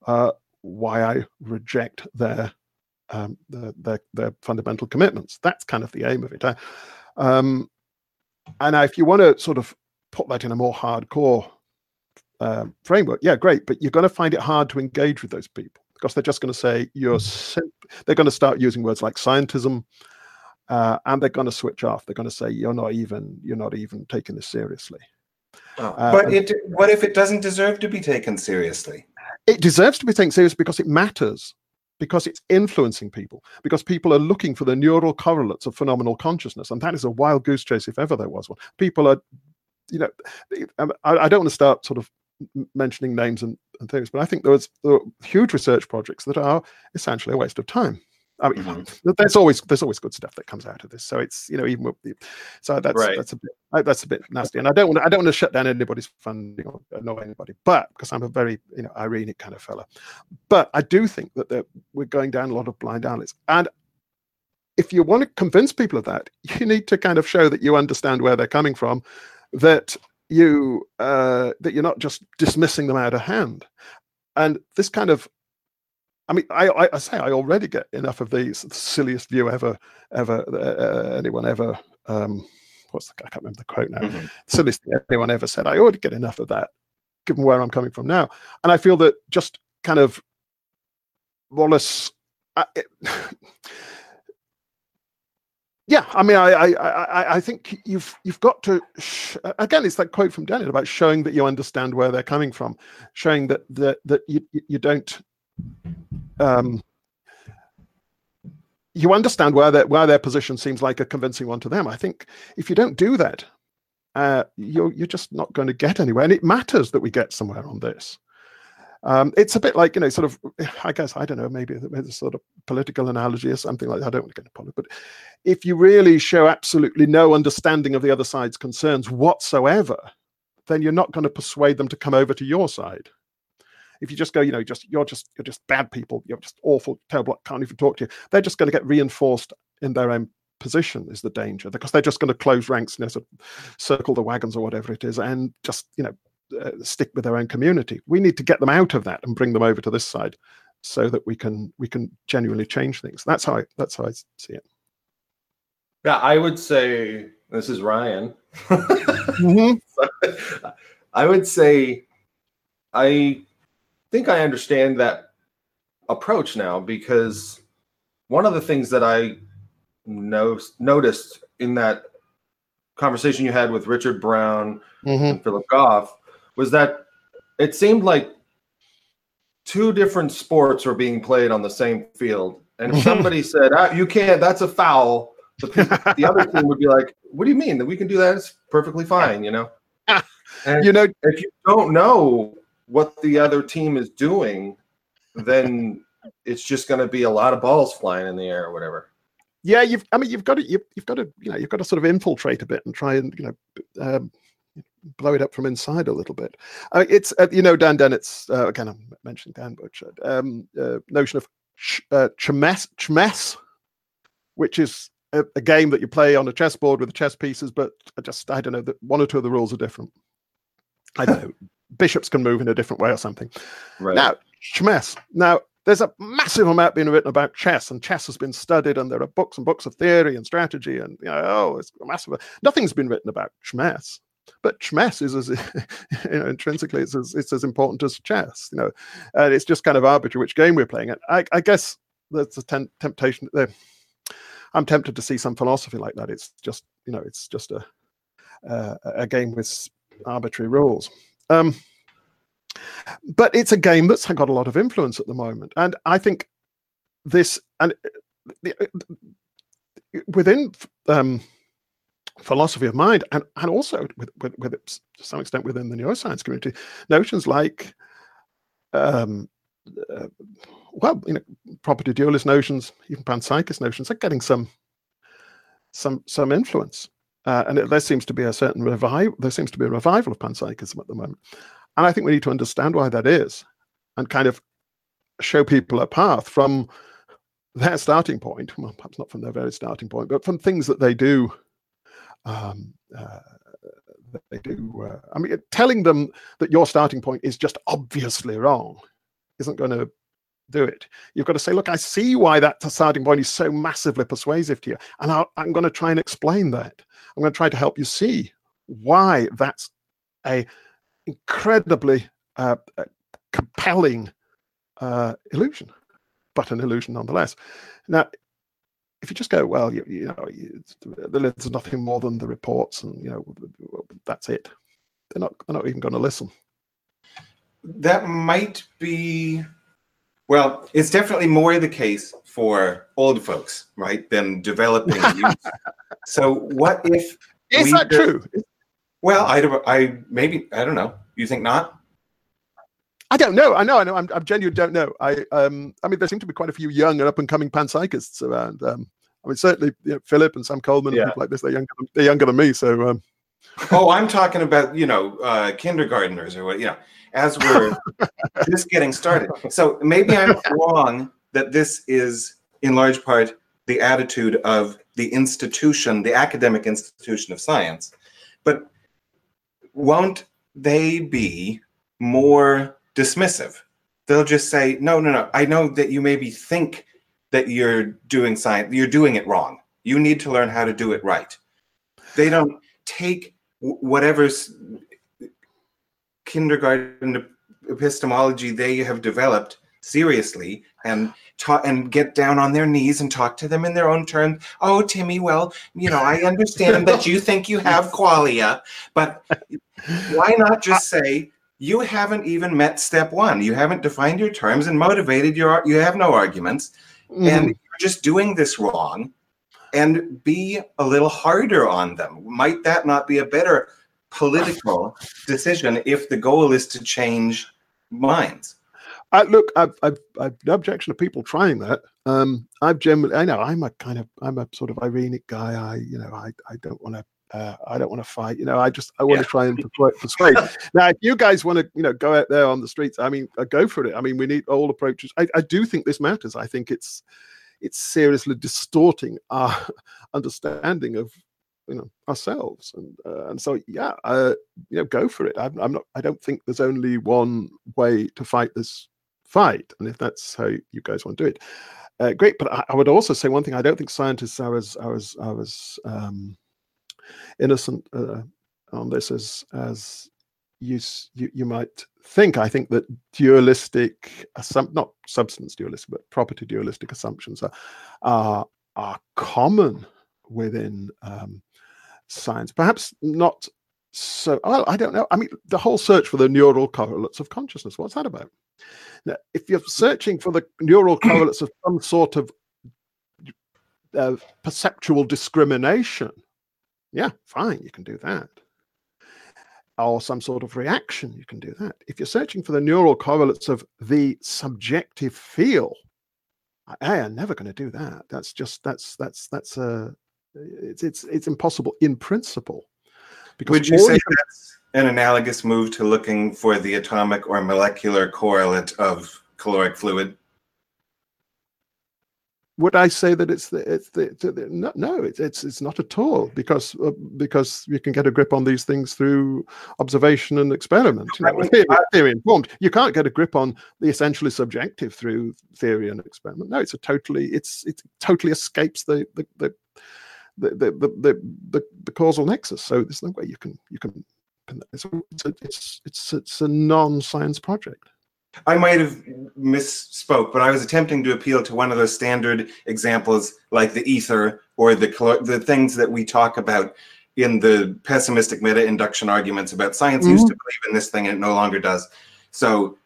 uh, why I reject their, um, their, their their fundamental commitments. That's kind of the aim of it. I, um, and if you want to sort of put that in a more hardcore uh, framework, yeah, great. But you're going to find it hard to engage with those people because they're just going to say you're. Sim-. They're going to start using words like scientism, uh, and they're going to switch off. They're going to say you're not even you're not even taking this seriously. Oh, uh, but it, what if it doesn't deserve to be taken seriously? It deserves to be taken seriously because it matters, because it's influencing people, because people are looking for the neural correlates of phenomenal consciousness, and that is a wild goose chase if ever there was one. People are you know, um, I, I don't want to start sort of mentioning names and, and things, but I think there was huge research projects that are essentially a waste of time. I mean, mm-hmm. there's always there's always good stuff that comes out of this. So it's you know even with the, so that's right. that's a bit that's a bit nasty. And I don't want to, I don't want to shut down anybody's funding or annoy anybody, but because I'm a very you know irenic kind of fella. But I do think that we're going down a lot of blind alleys, and if you want to convince people of that, you need to kind of show that you understand where they're coming from that you uh, that you're not just dismissing them out of hand. And this kind of, I mean, I, I, I say I already get enough of these the silliest view ever, ever uh, anyone ever. Um, what's the, I can't remember the quote now. Mm-hmm. Silliest thing anyone ever said. I already get enough of that, given where I'm coming from now. And I feel that just kind of Wallace. I, it, yeah, I mean, I, I, I, think you've you've got to sh- again. It's that quote from Daniel about showing that you understand where they're coming from, showing that that that you you don't um, you understand where their where their position seems like a convincing one to them. I think if you don't do that, uh, you're you're just not going to get anywhere. And it matters that we get somewhere on this. Um, it's a bit like you know, sort of. I guess I don't know. Maybe it's a sort of political analogy or something like that. I don't want to get into politics, but if you really show absolutely no understanding of the other side's concerns whatsoever, then you're not going to persuade them to come over to your side. If you just go, you know, just you're just you're just bad people. You're just awful, terrible. Can't even talk to you. They're just going to get reinforced in their own position is the danger because they're just going to close ranks, you know, sort of circle the wagons or whatever it is, and just you know uh, stick with their own community. We need to get them out of that and bring them over to this side, so that we can we can genuinely change things. That's how I that's how I see it. Yeah, I would say this is Ryan. mm-hmm. I would say I think I understand that approach now because one of the things that I no- noticed in that conversation you had with Richard Brown Mhm. and Philip Goff was that it seemed like two different sports were being played on the same field. And somebody said, ah, "You can't," that's a foul. The, the other team would be like, "What do you mean that we can do that? It's perfectly fine," you know. And You know, if you don't know what the other team is doing, then it's just going to be a lot of balls flying in the air or whatever. yeah, you've. I mean, you've got to. You've, you've got to. You know, you've got to sort of infiltrate a bit and try and you know, um, blow it up from inside a little bit. Uh, it's uh, you know, Dan Dennett's uh, again. I'm mentioning Dan Butchard. Um, uh, notion of ch- uh, chmess, chmess, which is a, a game that you play on a chessboard with the chess pieces, but I just I don't know that one or two of the rules are different. I don't know. Bishops can move in a different way or something. Right. Now, chess. Now, there's a massive amount being written about chess, and chess has been studied, and there are books and books of theory and strategy, and you know, oh, it's massive. Nothing's been written about chmess, but chmess is as you know, intrinsically it's as it's as important as chess. You know, and it's just kind of arbitrary which game we're playing. And I, I guess that's a ten- temptation there. I'm tempted to see some philosophy like that. It's just you know, it's just a uh, a game with arbitrary rules. Um, but it's a game that's got a lot of influence at the moment, and I think this and uh, the, uh, within um, philosophy of mind, and and also with, with, with it, to some extent within the neuroscience community, notions like um, uh, well, you know, property dualist notions, even panpsychist notions, are getting some some some influence. Uh, and it, there seems to be a certain revival. There seems to be a revival of panpsychism at the moment, and I think we need to understand why that is, and kind of show people a path from their starting point. Well, perhaps not from their very starting point, but from things that they do. Um, uh, they do. Uh, I mean, telling them that your starting point is just obviously wrong isn't going to do it. You've got to say, look, I see why that starting point is so massively persuasive to you, and i am going to try and explain that. I'm going to try to help you see why that's a incredibly uh, uh, compelling uh, illusion, but an illusion nonetheless. Now, if you just go, well, you, you know, you, there's nothing more than the reports, and you know, that's it. They're not. They're not even going to listen. That might be. Well, it's definitely more the case for old folks, right, than developing youth. so, what if? Is that true? Well, I, I maybe I don't know. You think not? I don't know. I know. I know. I'm, I'm genuine. Don't know. I um. I mean, there seem to be quite a few young and up and coming panpsychists around. Um. I mean, certainly you know, Philip and Sam Coleman Yeah. and people like this. They're younger. Than, they're younger than me. So um. oh, I'm talking about you know uh, kindergarteners or what you know. As we're just getting started, so maybe I'm wrong that this is in large part the attitude of the institution, the academic institution of science, but won't they be more dismissive? They'll just say, "No, no, no. I know that you maybe think that you're doing science. You're doing it wrong. You need to learn how to do it right." They don't take wh- whatever's kindergarten epistemology they have developed seriously and ta- and get down on their knees and talk to them in their own terms. Oh, Timmy, well, you know, I understand that you think you have qualia, but why not just say you haven't even met step one? You haven't defined your terms and motivated your. You have no arguments, mm, and you're just doing this wrong. And be a little harder on them. Might that not be a better political decision if the goal is to change minds? I, look, I've, I've, I've no objection to people trying that. Um, I've generally, I know, I'm a kind of, I'm a sort of irenic guy. I, you know, I, I don't want to, uh, I don't want to fight. You know, I just, I want Yeah. to try and persuade. now, if you guys want to, you know, go out there on the streets, I mean, uh, go for it. I mean, we need all approaches. I, I do think this matters. I think it's, it's seriously distorting our understanding of, you know, ourselves. And, uh, and so, yeah, uh, you know, go for it. I'm, I'm not, I don't think there's only one way to fight this fight. And if that's how you guys want to do it, uh, great. But I, I would also say one thing: I don't think scientists are as are as are as um, innocent uh, on this as as you, you you might think. I think that dualistic, assump- not substance dualistic, but property dualistic assumptions are are, are common within um, science. Perhaps not so. Well, I don't know. I mean, the whole search for the neural correlates of consciousness. What's that about? Now, if you're searching for the neural correlates of some sort of uh, perceptual discrimination, yeah, fine, you can do that. Or some sort of reaction, you can do that. If you're searching for the neural correlates of the subjective feel, I am never going to do that. That's just that's that's that's a it's it's it's impossible in principle. Because would you say you that's an analogous move to looking for the atomic or molecular correlate of caloric fluid? Would I say that it's the it's the, the no, no it's, it's it's not at all because uh, because you can get a grip on these things through observation and experiment. You know, theory, theory informed. You can't get a grip on the essentially subjective through theory and experiment. No, it's a totally it's it totally escapes the the the the the, the, the, the causal nexus. So there's no way you can you can. It's a, it's it's it's a non-science project. I might have misspoke, but I was attempting to appeal to one of those standard examples like the ether or the the things that we talk about in the pessimistic meta-induction arguments about science mm-hmm. used to believe in this thing and it no longer does. So,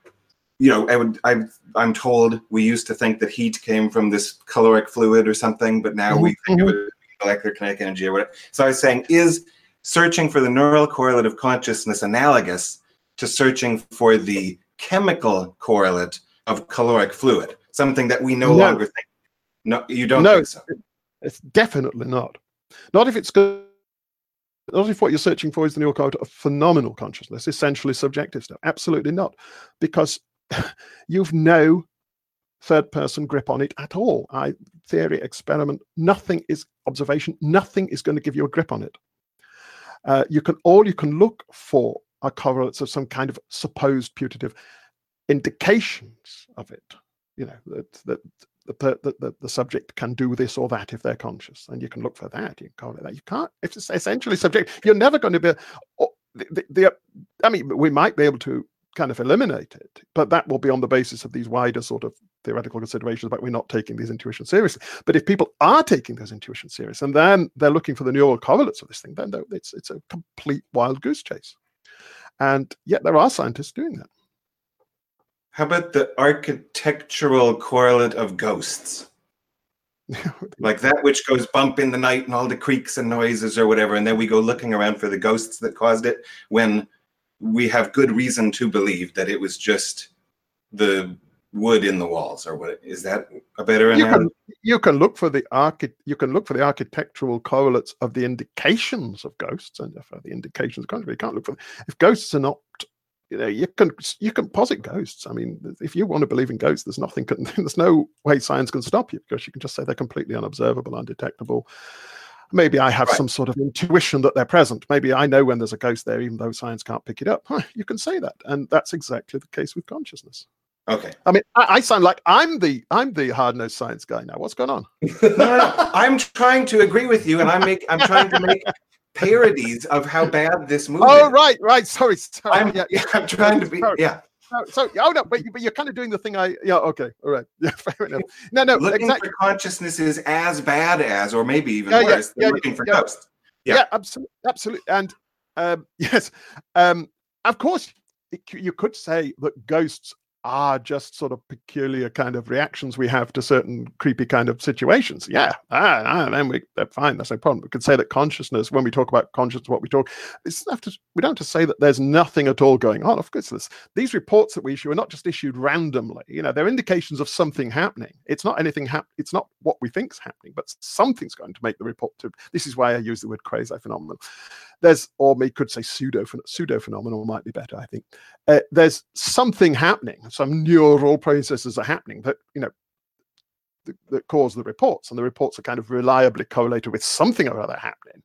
you know, I would I I'm told we used to think that heat came from this caloric fluid or something, but now mm-hmm. we think of it molecular kinetic energy or whatever. So I was saying, is searching for the neural correlate of consciousness analogous to searching for the chemical correlate of caloric fluid, something that we no, no. longer think. No, you don't no, so. It's definitely not. Not if it's good. Not if what you're searching for is the neural correlate of phenomenal consciousness, essentially subjective stuff. Absolutely not, because you've no third person grip on it at all. I theory, experiment, nothing is observation, nothing is going to give you a grip on it. Uh, you can all you can look for are correlates of some kind of supposed putative indications of it. You know that that the, the, the, subject can do this or that if they're conscious, and you can look for that. You can call it that. You can't. If it's essentially subject, you're never going to be. Oh, the, the, the, I mean, we might be able to kind of eliminate it, but that will be on the basis of these wider sort of theoretical considerations about we're not taking these intuitions seriously. But if people are taking those intuitions serious, and then they're looking for the neural correlates of this thing, then it's it's a complete wild goose chase. And yet there are scientists doing that. How about the architectural correlate of ghosts? like that which goes bump in the night and all the creaks and noises or whatever, and then we go looking around for the ghosts that caused it when we have good reason to believe that it was just the wood in the walls or what is that a better you can, you can look for the archi- you can look for the architectural correlates of the indications of ghosts and for the indications of country you can't look for if ghosts are not you know you can you can posit ghosts. I mean if you want to believe in ghosts there's nothing can, there's no way science can stop you because you can just say they're completely unobservable undetectable. Maybe i have right. some sort of intuition that they're present. Maybe i know when there's a ghost there even though science can't pick it up. You can say that and that's exactly the case with consciousness Okay. I mean, I, I, sound like I'm the I'm the hard nosed science guy now. What's going on? no, no, I'm trying to agree with you, and I'm make I'm trying to make parodies of how bad this movie. Oh, is. right, right. Sorry, sorry. I'm, yeah, yeah, I'm trying to be. Sorry. Yeah. No, so oh no, but, but you're kind of doing the thing I yeah okay all right yeah fair enough no no looking exactly. for consciousness is as bad as or maybe even yeah, worse yeah, than yeah, looking for ghosts yeah. yeah absolutely absolutely and um, yes um, of course you could say that ghosts are just sort of peculiar kind of reactions we have to certain creepy kind of situations. Yeah, ah, ah, then we that's fine. That's no problem. We could say that consciousness, when we talk about consciousness, what we talk, it's have to, we don't have to say that there's nothing at all going on. Of course, this, these reports that we issue are not just issued randomly. You know, they're indications of something happening. It's not anything hap- It's not what we think's happening, but something's going to make the report. To this is why I use the word quasi phenomenal there's, or we could say pseudo pseudo phenomenal might be better. I think uh, there's something happening. Some neural processes are happening that you know that, that cause the reports, and the reports are kind of reliably correlated with something or other happening.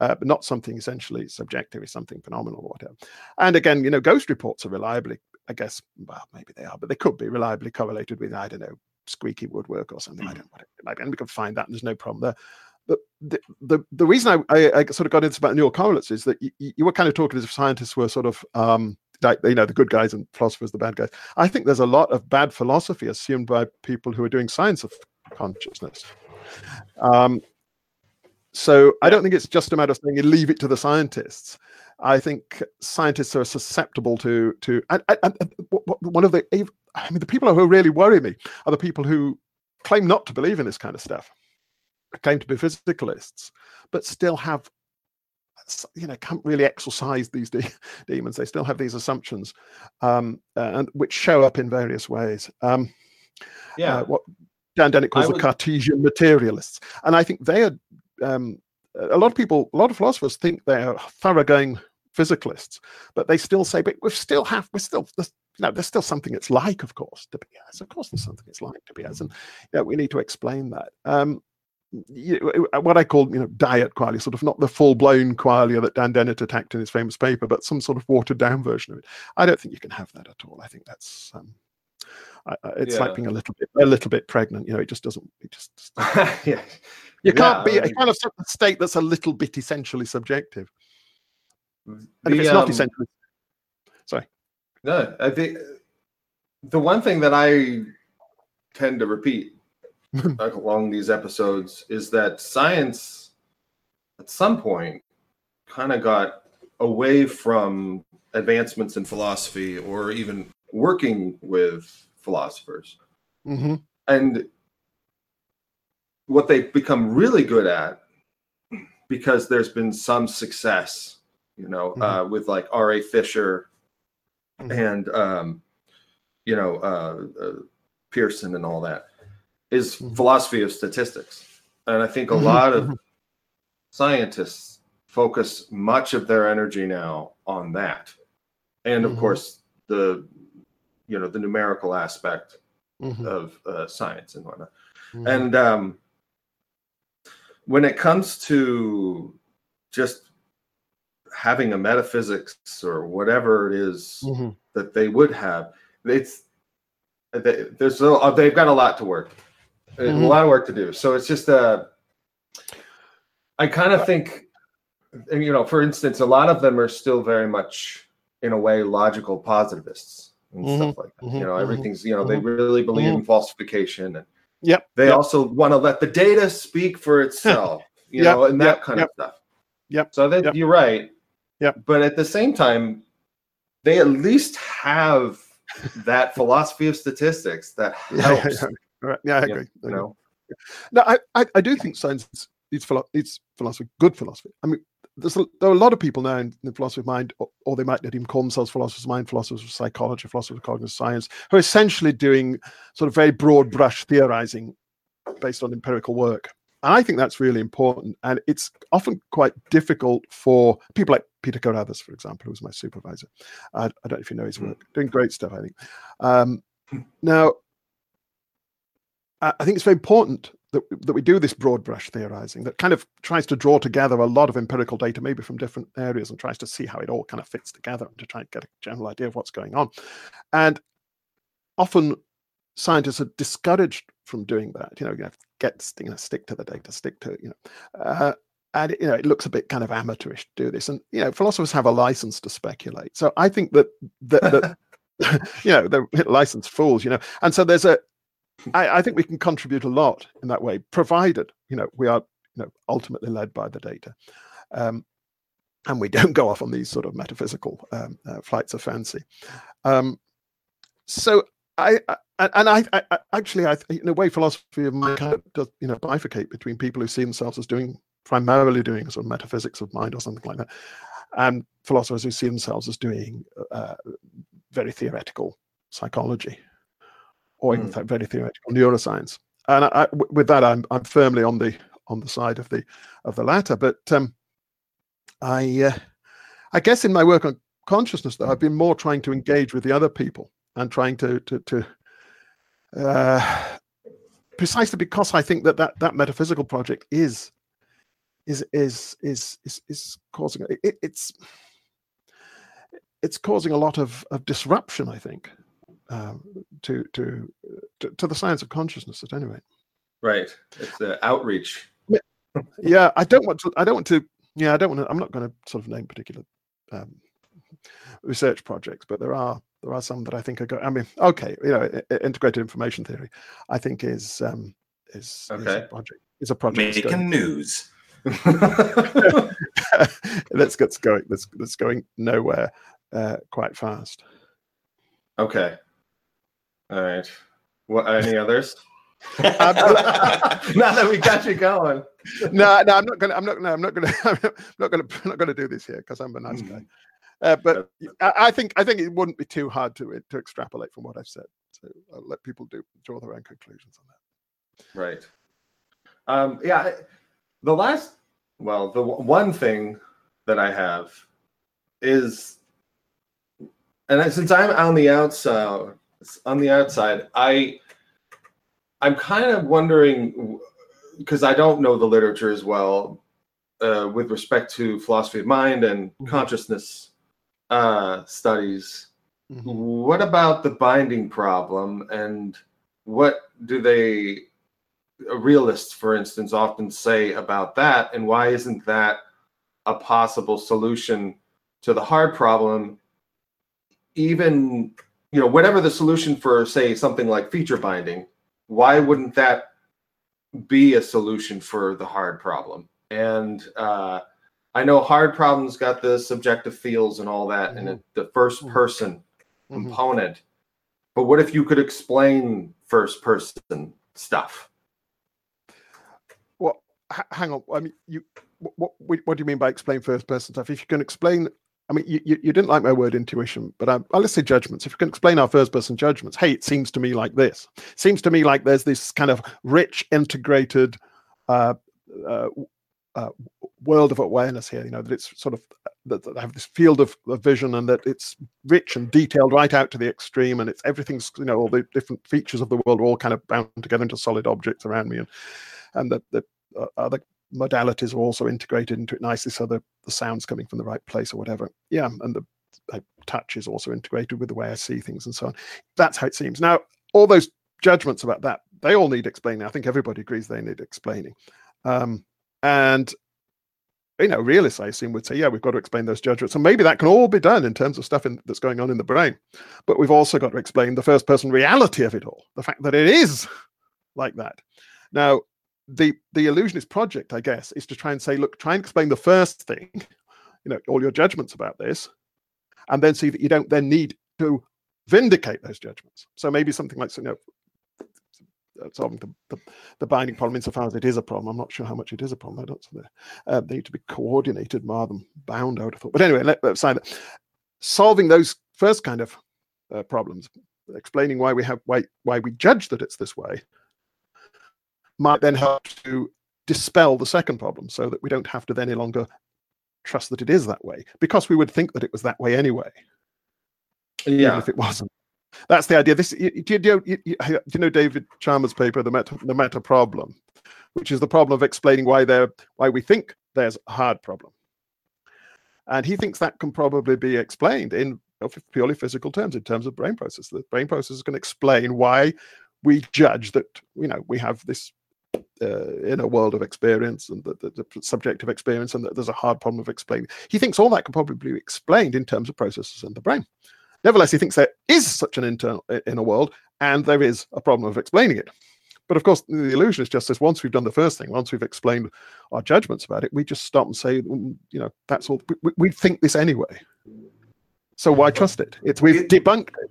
Uh, but not something essentially subjective, is something phenomenal or whatever. And again, you know, ghost reports are reliably, I guess, well, maybe they are, but they could be reliably correlated with, I don't know, squeaky woodwork or something. Mm. I don't know what it might be. And we can find that, and there's no problem there the, the, the reason I, I, I, sort of got into about neural correlates is that you, you were kind of talking as if scientists were sort of um, like you know the good guys and philosophers the bad guys. I think there's a lot of bad philosophy assumed by people who are doing science of consciousness. Um, so I don't think it's just a matter of saying you leave it to the scientists. I think scientists are susceptible to to and, and, and one of the I mean the people who really worry me are the people who claim not to believe in this kind of stuff, claim to be physicalists, but still have you know can't really exorcise these de- demons. They still have these assumptions, um, and which show up in various ways. Um, yeah, uh, what Dan Dennett calls the Cartesian materialists, and I think they are. Um, a lot of people, a lot of philosophers think they're thoroughgoing physicalists, but they still say, "But we still have, we're still, there's, you know, there's still something it's like, of course, to be as. Of course, there's something it's like to be as, and you know, we need to explain that." Um, what I call, you know, diet qualia, sort of not the full-blown qualia that Dan Dennett attacked in his famous paper, but some sort of watered-down version of it. I don't think you can have that at all. I think that's um, I, I- it's Yeah. like being a little bit a little bit pregnant. You know, it just doesn't. It just yeah. you can't be Yeah, you can't some state that's a little bit essentially subjective. And if it's not um, essentially, sorry. No, I think the one thing that I tend to repeat along these episodes is that science, at some point, kind of got away from advancements in philosophy or even working with philosophers. hmm And what they've become really good at, because there's been some success, you know, Mhm. uh, with like R.A. Fisher Mhm. and um, you know uh, uh, Pearson and all that is philosophy of statistics, and I think a lot of scientists focus much of their energy now on that, and of Mhm. course the you know the numerical aspect Mhm, of uh, science and whatnot. mhm. And um, when it comes to just having a metaphysics or whatever it is Mhm. that they would have, it's they, there's a, they've got a lot to work, a Mhm. lot of work to do. So it's just uh, I kind of think, you know, for instance, a lot of them are still very much in a way logical positivists and Mhm. stuff like that. Mhm. You know, Mhm. everything's you know they really believe in falsification and Yep. they yep. also want to let the data speak for itself, you Yep, know, and that yep, kind of stuff. Yep, So I you're right. Yep. But at the same time, they at least have that philosophy of statistics that Yeah, yeah, helps. yeah. Right. Yeah, I agree. Agree. No, I, I, I do think science needs, philo- needs philosophy, good philosophy. I mean, there's a, there are a lot of people now in the philosophy of mind, or, or they might not even call themselves philosophers of mind, philosophers of psychology, philosophers of cognitive science, who are essentially doing sort of very broad brush theorizing based on empirical work. And I think that's really important. And it's often quite difficult for people like Peter Carruthers, for example, who was my supervisor. I, I don't know if you know his Hmm. work, doing great stuff, I think. Um, now, I think it's very important that, that we do this broad brush theorizing that kind of tries to draw together a lot of empirical data, maybe from different areas, and tries to see how it all kind of fits together and to try and get a general idea of what's going on. And often scientists are discouraged from doing that. You know, you have to get you know, stick to the data, stick to it, you know, uh, and you know it looks a bit kind of amateurish to do this. And you know, philosophers have a license to speculate. So I think that that, that you know they're licensed fools. You know, and so there's a I, I think we can contribute a lot in that way, provided you know we are you know ultimately led by the data, um, and we don't go off on these sort of metaphysical um, uh, flights of fancy. Um, so I, I and I, I, actually I in a way philosophy of mind kind of does you know bifurcate between people who see themselves as doing primarily doing sort of metaphysics of mind or something like that, and philosophers who see themselves as doing uh, very theoretical psychology or even Mm. very theoretical neuroscience. And I, I- with that, I'm I'm firmly on the on the side of the of the latter. But um, I uh, I guess in my work on consciousness, though, I've been more trying to engage with the other people and trying to to, to uh, precisely because I think that that, that metaphysical project is is is is is, is causing it, it's it's causing a lot of, of disruption. I think um, to, to to to the science of consciousness at any rate. right. It's the outreach. Yeah, I don't want to. I don't want to. Yeah, I don't want to. I'm not going to sort of name particular um, research projects, but there are there are some that I think are. Go- I mean, okay, you know, integrated information theory, I think is um, is, is Okay. a project. Is a project. that's going- Making news. that's that's going that's that's going nowhere uh, quite fast. okay. All right. What? Any others? Now that we got you going. no, no, I'm not gonna. I'm not gonna. I'm not gonna. I'm not gonna. I'm not gonna do this here because I'm a nice guy. Uh, but I, I think I think it wouldn't be too hard to to extrapolate from what I've said. So I'll let people do draw their own conclusions on that. Right. Um, yeah. The last, well, the w- one thing that I have is, and I, since I'm on the outside, on the outside, I, I'm kind of wondering because I don't know the literature as well uh, with respect to philosophy of mind and Mhm. consciousness uh, studies. Mhm. What about the binding problem, and what do they realists, for instance, often say about that, and why isn't that a possible solution to the hard problem? Even you know, whatever the solution for, say, something like feature binding, why wouldn't that be a solution for the hard problem? And uh, I know hard problems got the subjective feels and all that, and it, the first person Mhm. component. But what if you could explain first person stuff? Well, h- hang on. I mean, you. What, what what do you mean by explain first person stuff? If you can explain, I mean, you, you, you didn't like my word intuition, but I, well, let's say judgments. If you can explain our first person judgments, hey, it seems to me like this. Seems to me like there's this kind of rich, integrated uh, uh, uh, world of awareness here. You know that it's sort of that, that I have this field of, of vision, and that it's rich and detailed right out to the extreme, and it's everything's you know all the different features of the world are all kind of bound together into solid objects around me, and and that the uh, other modalities are also integrated into it nicely so the, the sound's coming from the right place or whatever. Yeah and the touch is also integrated with the way i see things and so on. That's how it seems. Now all those judgments about that they all need explaining. I think everybody agrees they need explaining. Um, and you know realists i assume would say yeah we've got to explain those judgments. And maybe that can all be done in terms of stuff in, that's going on in the brain. But we've also got to explain the first person reality of it all the fact that it is like that. Now the the illusionist project i guess is to try and say look try and explain the first thing you know all your judgments about this and then see that you don't then need to vindicate those judgments. So maybe something like you know uh, solving the, the, the binding problem insofar as it is a problem. I'm not sure how much it is a problem. I don't uh, they need to be coordinated rather than bound i would have thought. But anyway let, say that solving those first kind of uh, problems explaining why we have why why we judge that it's this way might then help to dispel the second problem so that we don't have to then any longer trust that it is that way because we would think that it was that way anyway. Even Yeah. if it wasn't. That's the idea. This you, you, you know david chalmers paper the meta the meta problem? Which is the problem of explaining why there why we think there's a hard problem. And he thinks that can probably be explained in purely physical terms in terms of brain processes. the brain processes can explain why we judge that you know we have this uh, a world of experience and the, the, the subjective experience and that there's a hard problem of explaining he thinks all that can probably be explained in terms of processes in the brain. Nevertheless he thinks there is such an internal inner world and there is a problem of explaining it. But of course the illusion is just says once we've done the first thing once we've explained our judgments about it we just stop and say "Mm, you know that's all we- we, we think this anyway. So why trust it? It's we've debunked it.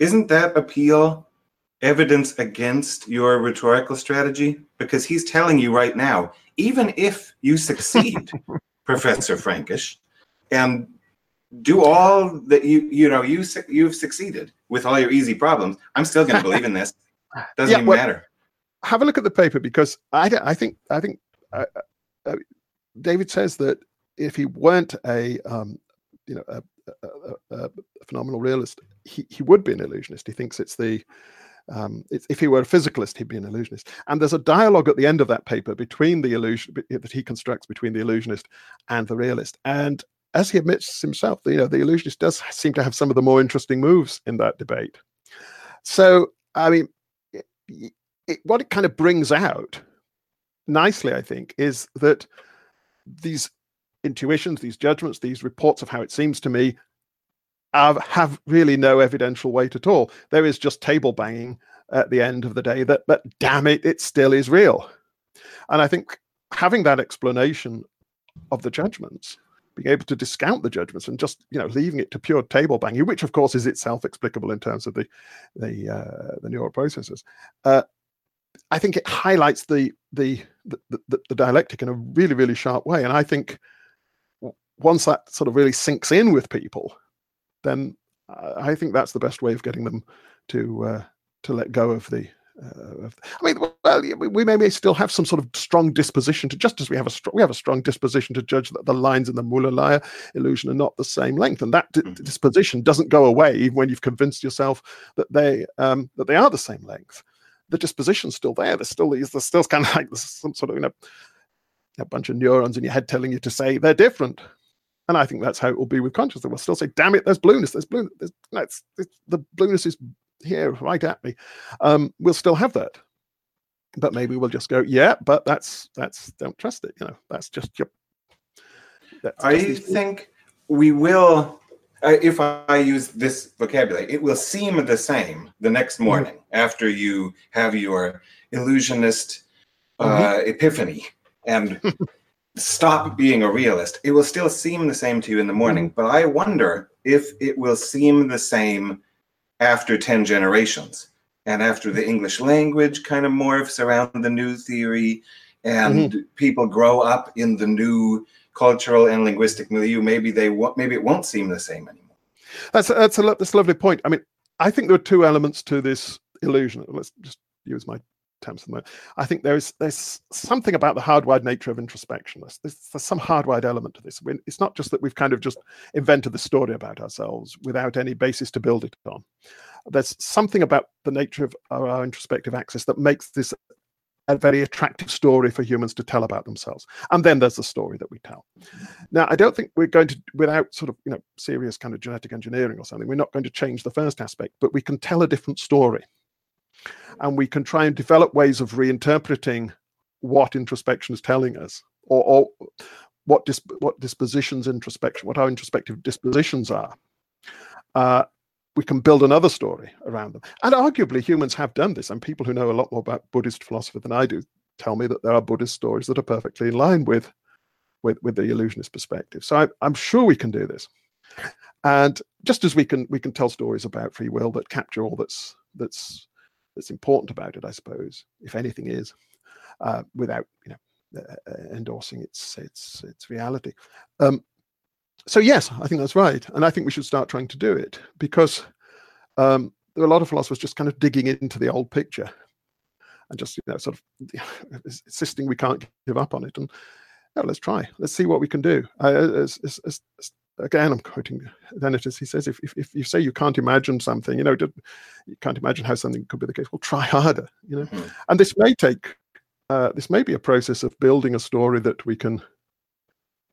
Isn't that appeal evidence against your rhetorical strategy? Because he's telling you right now, even if you succeed, Professor Frankish, and do all that you you know you you've succeeded with all your easy problems, I'm still going to believe in this. Doesn't Yeah, even well- matter. have a look at the paper because I, I think I think uh, uh, David says that if he weren't a um, you know a, a, a, a phenomenal realist, he, he would be an illusionist. He thinks it's the um, if he were a physicalist, he'd be an illusionist. And there's a dialogue at the end of that paper between the illusion that he constructs between the illusionist and the realist. And as he admits himself, you know, the illusionist does seem to have some of the more interesting moves in that debate. So, I mean, it, it, what it kind of brings out nicely, I think, is that these intuitions, these judgments, these reports of how it seems to me have, have really no evidential weight at all. There is just table banging at the end of the day that, but damn it, it still is real. And I think having that explanation of the judgments, being able to discount the judgments and just you know leaving it to pure table banging, which of course is itself explicable in terms of the the uh, the neural processes. Uh, I think it highlights the, the the, the the dialectic in a really really sharp way, and I think once that sort of really sinks in with people, then I think that's the best way of getting them to uh, to let go of the. Uh, of, I mean, well, we may, may still have some sort of strong disposition to, just as we have a strong, we have a strong disposition to judge that the lines in the Müller-Lyer illusion are not the same length, and that mm-hmm. disposition doesn't go away even when you've convinced yourself that they um, that they are the same length. The disposition's still there. There's still there's still kind of like some sort of you know a bunch of neurons in your head telling you to say they're different. And I think that's how it will be with consciousness. We'll still say, damn it, there's blueness. There's blue. There's, no, it's, it's, the blueness is here right at me. Um, we'll still have that. But maybe we'll just go, yeah, but that's, that's, don't trust it. You know, that's just your. That's I think we will, uh, if I use this vocabulary, it will seem the same the next mm-hmm. morning mm-hmm. after you have your illusionist uh, mm-hmm. epiphany and stop being a realist. It will still seem the same to you in the morning, mm-hmm. but I wonder if it will seem the same after 10 generations and after the English language kind of morphs around the new theory and mm-hmm. people grow up in the new cultural and linguistic milieu maybe they won't maybe it won't seem the same anymore that's a, that's a that's a lovely point i mean i think there are two elements to this illusion let's just use my attempts at I think there's there's something about the hardwired nature of introspection. There's, there's, some hardwired element to this. It's not just that we've kind of just invented the story about ourselves without any basis to build it on. There's something about the nature of our, our introspective axis that makes this a very attractive story for humans to tell about themselves. And then there's the story that we tell. Now, I don't think we're going to, without sort of, you know, serious kind of genetic engineering or something, we're not going to change the first aspect, but we can tell a different story and we can try and develop ways of reinterpreting what introspection is telling us or, or what what dispositions introspection what our introspective dispositions are. Uh, we can build another story around them. And arguably humans have done this and people who know a lot more about buddhist philosophy than i do tell me that there are buddhist stories that are perfectly in line with with, with the illusionist perspective. So I, i'm sure we can do this. And just as we can we can tell stories about free will that capture all that's that's that's important about it, I suppose, if anything is, uh, without you know uh, uh, endorsing its its its reality. Um, so yes, I think that's right, and I think we should start trying to do it because um, there are a lot of philosophers just kind of digging into the old picture and just you know sort of insisting we can't give up on it and yeah, let's try let's see what we can do uh, as, as, as, again, I'm quoting Dennett's. He says, if, if, if, you say you can't imagine something, you know, you can't imagine how something could be the case, well, try harder, you know. Mm-hmm. And this may take, uh, this may be a process of building a story that we can,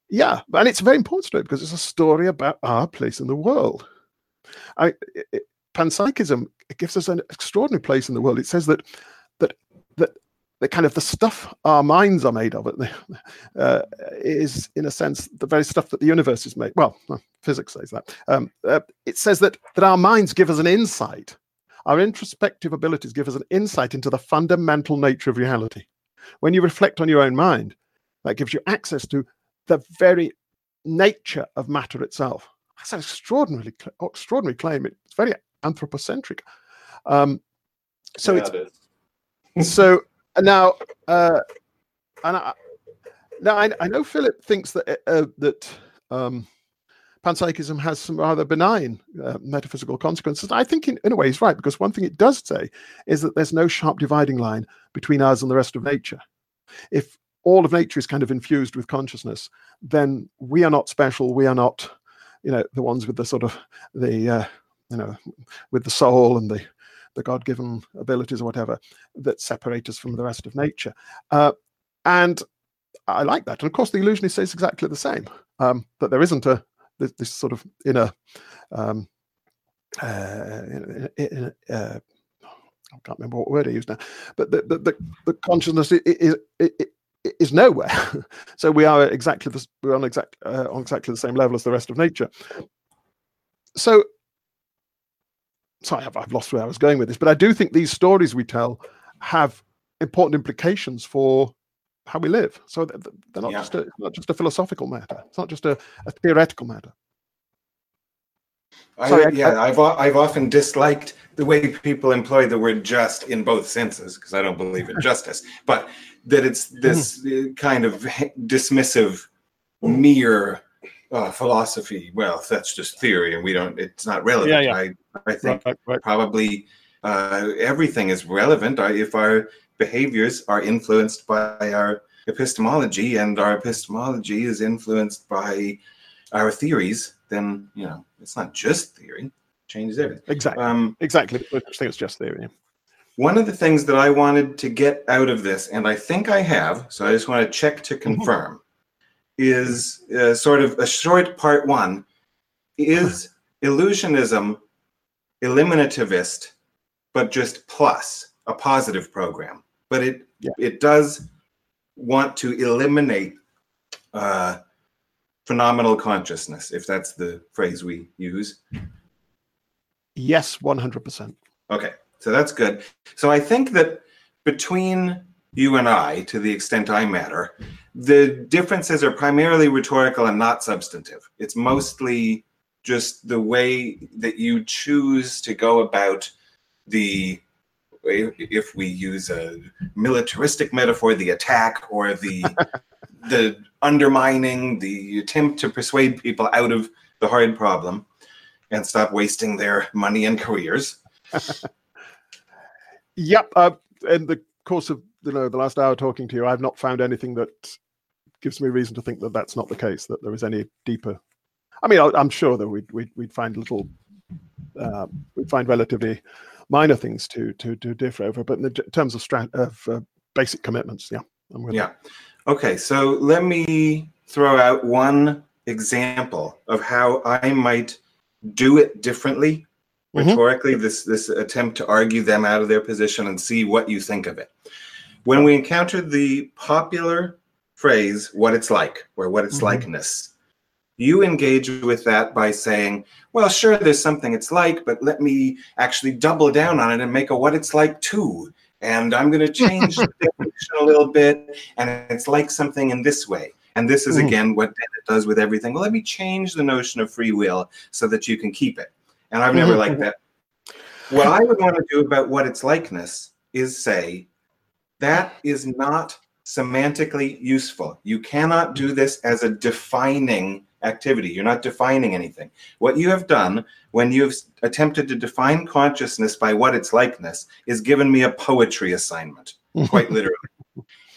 yeah, and it's a very important story because it's a story about our place in the world. I, it, panpsychism it gives us an extraordinary place in the world. It says that that that the kind of the stuff our minds are made of. It uh, is in a sense the very stuff that the universe is made well physics says that. Um, uh, it says that that our minds give us an insight. Our introspective abilities give us an insight into the fundamental nature of reality. When you reflect on your own mind that gives you access to the very nature of matter itself. That's an extraordinarily extraordinary claim. It's very anthropocentric. Um, so yeah, it's so now, uh, and I, now I, I, know Philip thinks that uh, that um, panpsychism has some rather benign uh, metaphysical consequences. I think, in, in a way, he's right because one thing it does say is that there's no sharp dividing line between us and the rest of nature. If all of nature is kind of infused with consciousness, then we are not special. We are not, you know, the ones with the sort of the, uh, you know, with the soul and the the God given abilities or whatever that separate us from the rest of nature. Uh, and I like that. And of course, the illusionist says exactly the same um, that there isn't a this, this sort of inner. Um, uh, in, in, uh, I can't remember what word I used now, but the the, the, the consciousness is, is, is nowhere. so we are exactly the, we're on exact uh, on exactly the same level as the rest of nature. So sorry, I've, I've lost where I was going with this, but I do think these stories we tell have important implications for how we live. So th- th- they're not Yeah. just a, not just a philosophical matter. It's not just a, a theoretical matter. I, Sorry, I- yeah, I've o- I've often disliked the way people employ the word just in both senses because I don't believe in justice, but that it's this uh, kind of dismissive, mere uh, philosophy. Well, that's just theory, and we don't. It's not relevant. Yeah, yeah. I I think Right, right. probably uh, everything is relevant if our behaviors are influenced by our epistemology and our epistemology is influenced by our theories then you know it's not just theory changes everything Exactly. um, exactly. I think it's just theory. one of the things that i wanted to get out of this and i think i have so i just want to check to confirm is uh, sort of a short part one is illusionism eliminativist but just plus a positive program but it Yeah. it does want to eliminate uh, phenomenal consciousness if that's the phrase we use Yes, 100%. Okay, so that's good. So I think that between you and I, to the extent I matter, the differences are primarily rhetorical and not substantive. It's mostly just the way that you choose to go about the if we use a militaristic metaphor the attack or the the undermining the attempt to persuade people out of the hard problem and stop wasting their money and careers Yep. Uh, in the course of you know the last hour talking to you, I've not found anything that gives me reason to think that that's not the case. That there is any deeper. I mean, I'm sure that we'd we'd, we'd find little, uh, we'd find relatively minor things to to to differ over, but in the terms of strat of uh, basic commitments, yeah, I'm with Yeah. Okay, so let me throw out one example of how I might do it differently Mhm. rhetorically. This this attempt to argue them out of their position and see what you think of it. When we encounter the popular phrase "what it's like" or "what it's Mhm. likeness," you engage with that by saying, "Well, sure, there's something it's like, but let me actually double down on it and make a what it's like too." And I'm going to change the definition a little bit, and it's like something in this way. And this is Mhm. again what Dennett does with everything. Well, let me change the notion of free will so that you can keep it. And I've never Mhm. liked that. What I would want to do about what its likeness is say that is not semantically useful. You cannot do this as a defining activity. You're not defining anything. What you have done when you've attempted to define consciousness by what its likeness is given me a poetry assignment, quite literally.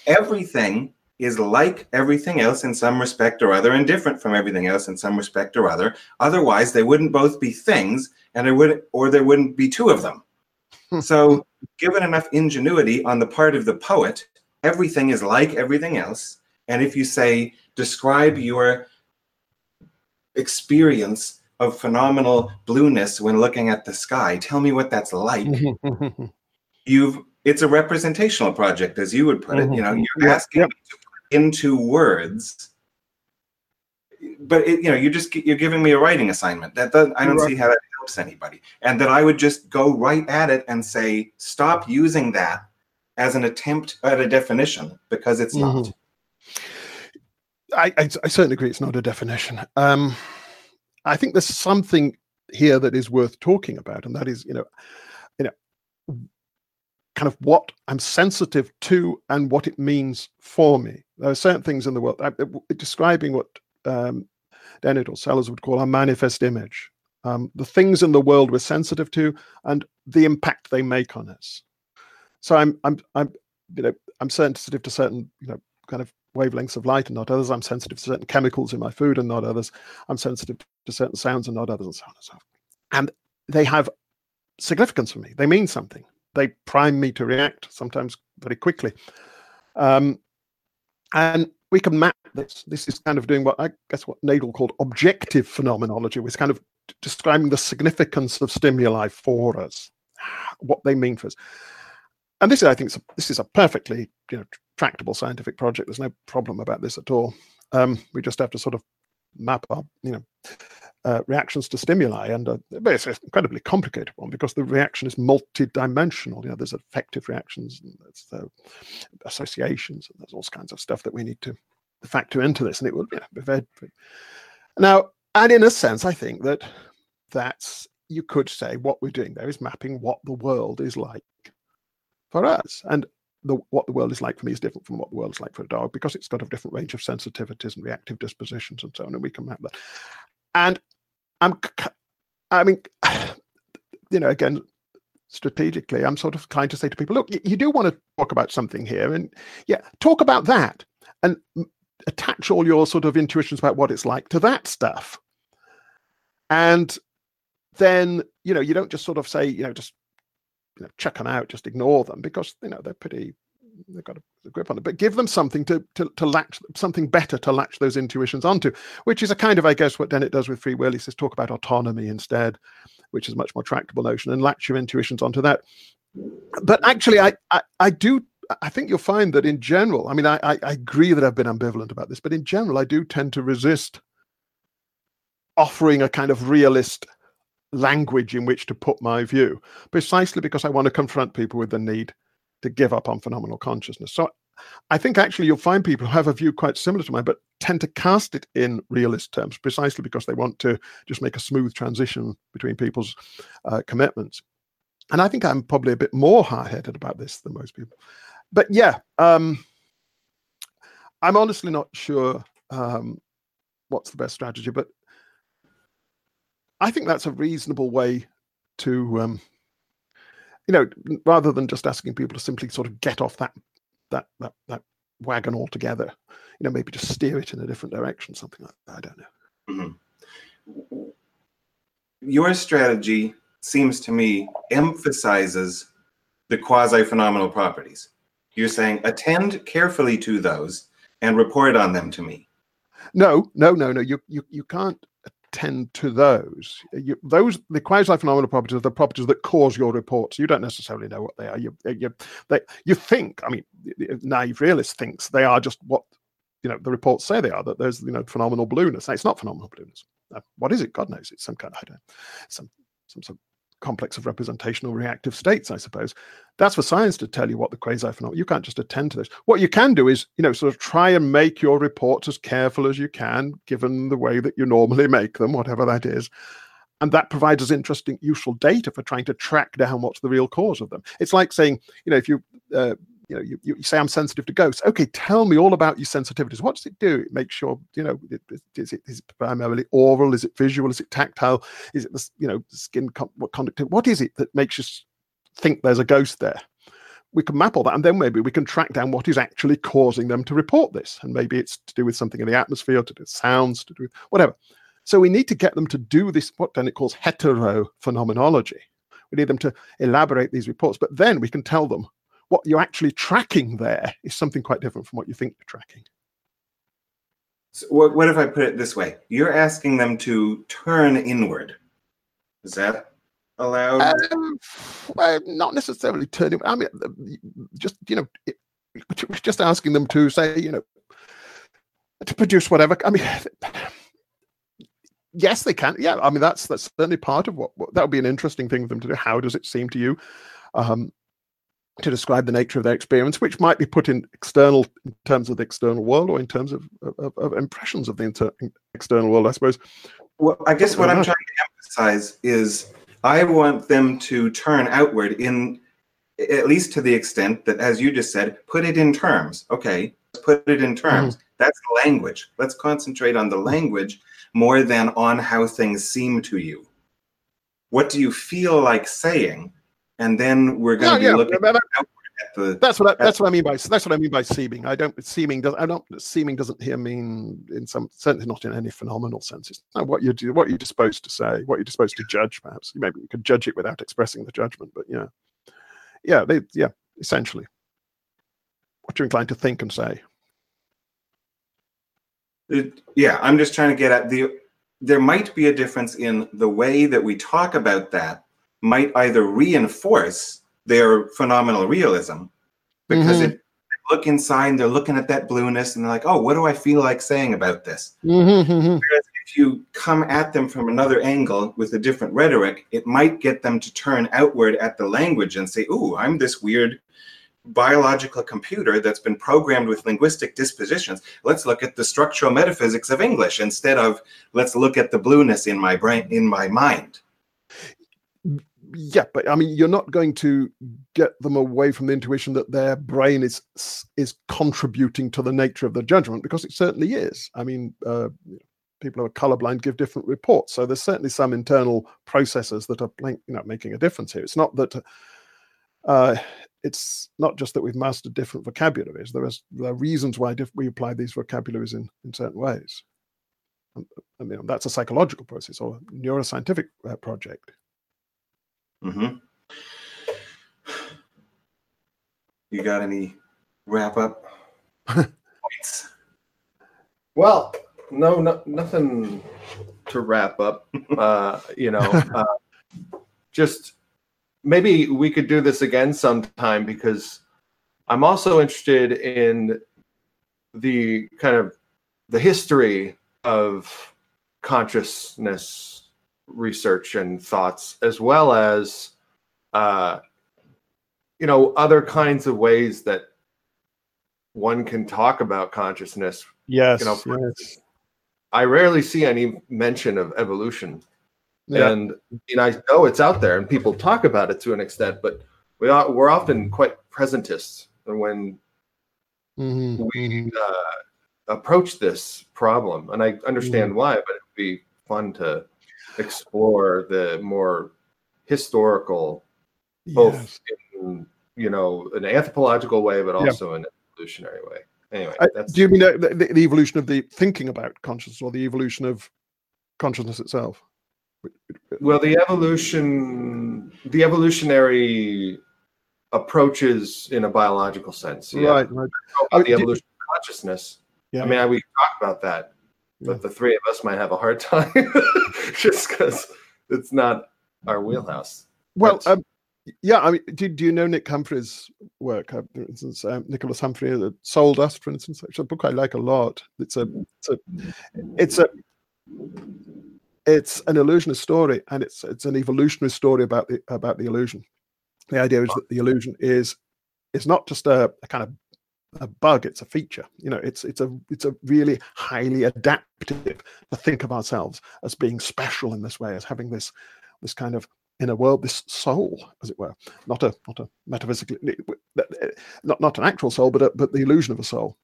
Everything is like everything else in some respect or other and different from everything else in some respect or other. Otherwise, they wouldn't both be things and there would or there wouldn't be two of them. Hmm. so, given enough ingenuity on the part of the poet, everything is like everything else. And if you say, describe your experience of phenomenal blueness when looking at the sky, tell me what that's like. You've it's a representational project, as you would put it. You know, mm-hmm. you're Yeah, asking yep. me to put into words, but it, you know, you're just you're giving me a writing assignment. That doesn't, I don't see how that helps anybody. And that I would just go right at it and say, stop using that as an attempt at a definition because it's not. Mm-hmm. I, I, I certainly agree it's not a definition. Um, I think there's something here that is worth talking about, and that is, you know, you know, kind of what I'm sensitive to and what it means for me. There are certain things in the world. I, describing what um, Dennett or Sellars would call our manifest image, um, the things in the world we're sensitive to, and the impact they make on us. So I'm, I'm, I'm, you know, I'm sensitive to certain, you know, kind of wavelengths of light and not others. I'm sensitive to certain chemicals in my food and not others. I'm sensitive to certain sounds and not others, and so on and so on. And they have significance for me. They mean something. They prime me to react, sometimes very quickly. Um, and we can map this. This is kind of doing what I guess what Nagel called objective phenomenology, was kind of describing the significance of stimuli for us, what they mean for us. And this, is, I think, this is a perfectly you know tractable scientific project. There's no problem about this at all. Um, we just have to sort of map our, you know, uh, reactions to stimuli, and uh, it's an incredibly complicated one because the reaction is multi-dimensional. You know, there's affective reactions, and there's uh, associations, and there's all kinds of stuff that we need to factor into this, and it will be very now. And in a sense, I think that that's you could say what we're doing there is mapping what the world is like for us, and the, what the world is like for me is different from what the world is like for a dog because it's got a different range of sensitivities and reactive dispositions and so on, and we can map that. And I'm, I mean, you know, again, strategically, I'm sort of trying to say to people, look, you do want to talk about something here, and yeah, talk about that, and attach all your sort of intuitions about what it's like to that stuff, and then you know, you don't just sort of say, you know, just you know, check them out, just ignore them because you know they're pretty they've got a, grip on it, but give them something to, to to latch something better to latch those intuitions onto, which is a kind of, I guess, what Dennett does with free will. He says talk about autonomy instead, which is a much more tractable notion, and latch your intuitions onto that. But actually, I I, I do I think you'll find that in general, I mean, I, I agree that I've been ambivalent about this, but in general, I do tend to resist offering a kind of realist language in which to put my view, precisely because I want to confront people with the need to give up on phenomenal consciousness. So I think actually you'll find people who have a view quite similar to mine, but tend to cast it in realist terms precisely because they want to just make a smooth transition between people's uh, commitments. And I think I'm probably a bit more hard headed about this than most people. But yeah, um, I'm honestly not sure um, what's the best strategy, but I think that's a reasonable way to, um, you know, rather than just asking people to simply sort of get off that that that that wagon altogether. You know, maybe just steer it in a different direction, something like that. I don't know. Mm-hmm. Your strategy seems to me emphasizes the quasi phenomenal properties. You're saying attend carefully to those and report on them to me. No, no, no, no. You you you can't tend to those. You, those the quasi-phenomenal properties are the properties that cause your reports. You don't necessarily know what they are. You you they, you think. I mean, naive realist thinks they are just what you know the reports say they are. That there's you know phenomenal blueness. It's not phenomenal blueness. Uh, what is it? God knows. It's some kind. Of, I don't. Some some some complex of representational reactive states, I suppose. That's for science to tell you what the quasi phenomenon. You can't just attend to this. What you can do is, you know, sort of try and make your reports as careful as you can, given the way that you normally make them, whatever that is. And that provides us interesting, useful data for trying to track down what's the real cause of them. It's like saying, you know, if you uh, you know, you, you say I'm sensitive to ghosts. Okay, tell me all about your sensitivities. What does it do? It makes sure, you know, is it, is it primarily aural? Is it visual? Is it tactile? Is it the, you know, skin, what conductivity? What is it that makes you think there's a ghost there? We can map all that, and then maybe we can track down what is actually causing them to report this. And maybe it's to do with something in the atmosphere, to do with sounds, to do with whatever. So we need to get them to do this, what Dennett calls hetero phenomenology. We need them to elaborate these reports, but then we can tell them what you're actually tracking there is something quite different from what you think you're tracking. So what, if I put it this way? You're asking them to turn inward. Is that allowed? Um, well, not necessarily turning. I mean, just you know, just asking them to say, you know, to produce whatever. I mean, yes, they can. Yeah, I mean, that's that's certainly part of what, what that would be an interesting thing for them to do. How does it seem to you? Um, to describe the nature of their experience, which might be put in external in terms of the external world or in terms of, of, of impressions of the inter, external world, I suppose. Well, I guess what I'm trying to emphasize is I want them to turn outward in at least to the extent that, as you just said, put it in terms. Okay, let's put it in terms. Mm-hmm. That's language. Let's concentrate on the language more than on how things seem to you. What do you feel like saying? and then we're going to be yeah, looking at the. That's what I, that's what I mean by that's what I mean by seeming. I don't seeming does I don't seeming doesn't here mean in some certainly not in any phenomenal sense. It's not what you do, what you're disposed to say, what you're disposed to judge. Perhaps maybe you could judge it without expressing the judgment, but yeah, yeah, they yeah essentially what you're inclined to think and say. It, yeah, I'm just trying to get at the. There might be a difference in the way that we talk about that might either reinforce their phenomenal realism because mm-hmm. it look inside they're looking at that blueness and they're like oh what do i feel like saying about this mm-hmm. Whereas if you come at them from another angle with a different rhetoric, it might get them to turn outward at the language and say, "Ooh, I'm this weird biological computer that's been programmed with linguistic dispositions. Let's look at the structural metaphysics of English instead of let's look at the blueness in my brain in my mind." Yeah but i mean you're not going to get them away from the intuition that their brain is is contributing to the nature of the judgment because it certainly is. I mean uh, people who are colorblind give different reports so there's certainly some internal processes that are you know making a difference here. It's not that uh, it's not just that we've mastered different vocabularies. There, is, there are reasons why we apply these vocabularies in in certain ways. I mean that's a psychological process or neuroscientific uh, project Mm-hmm. You got any wrap up points? Well, no, no, nothing to wrap up. Uh, you know, uh, just maybe we could do this again sometime because I'm also interested in the kind of the history of consciousness research and thoughts, as well as, uh, you know, other kinds of ways that one can talk about consciousness. Yes. You know, yes. I rarely see any mention of evolution. Yeah. And you know, I know it's out there and people talk about it to an extent, but we are we're often quite presentists when Mhm, we mhm. uh, approach this problem. And I understand Mm-hmm. why, but it'd be fun to explore the more historical, both Yes. in you know an anthropological way, but Yeah. also an evolutionary way. Anyway, Uh, do you mean the, the, the evolution of the thinking about consciousness or the evolution of consciousness itself? well the evolution, the evolutionary approaches in a biological sense. Yeah. Right, right. The evolution of consciousness. Yeah. I mean, I, we talk about that, Yeah. But the three of us might have a hard time just because it's not our wheelhouse. well, but- um, yeah. I mean, do, do you know Nick Humphrey's work? Uh, for instance, um, Nicholas Humphrey, uh, Soul Dust, for instance, which is a book I like a lot. It's a, it's a, it's a, it's an illusionist story, and it's it's an evolutionary story about the about the illusion. The idea is that the illusion is is not just a, a kind of a bug it's a feature. You know it's it's a it's a really highly adaptive to think of ourselves as being special in this way as having this this kind of inner world this soul as it were. Not a not a metaphysical not not an actual soul but a, but the illusion of a soul.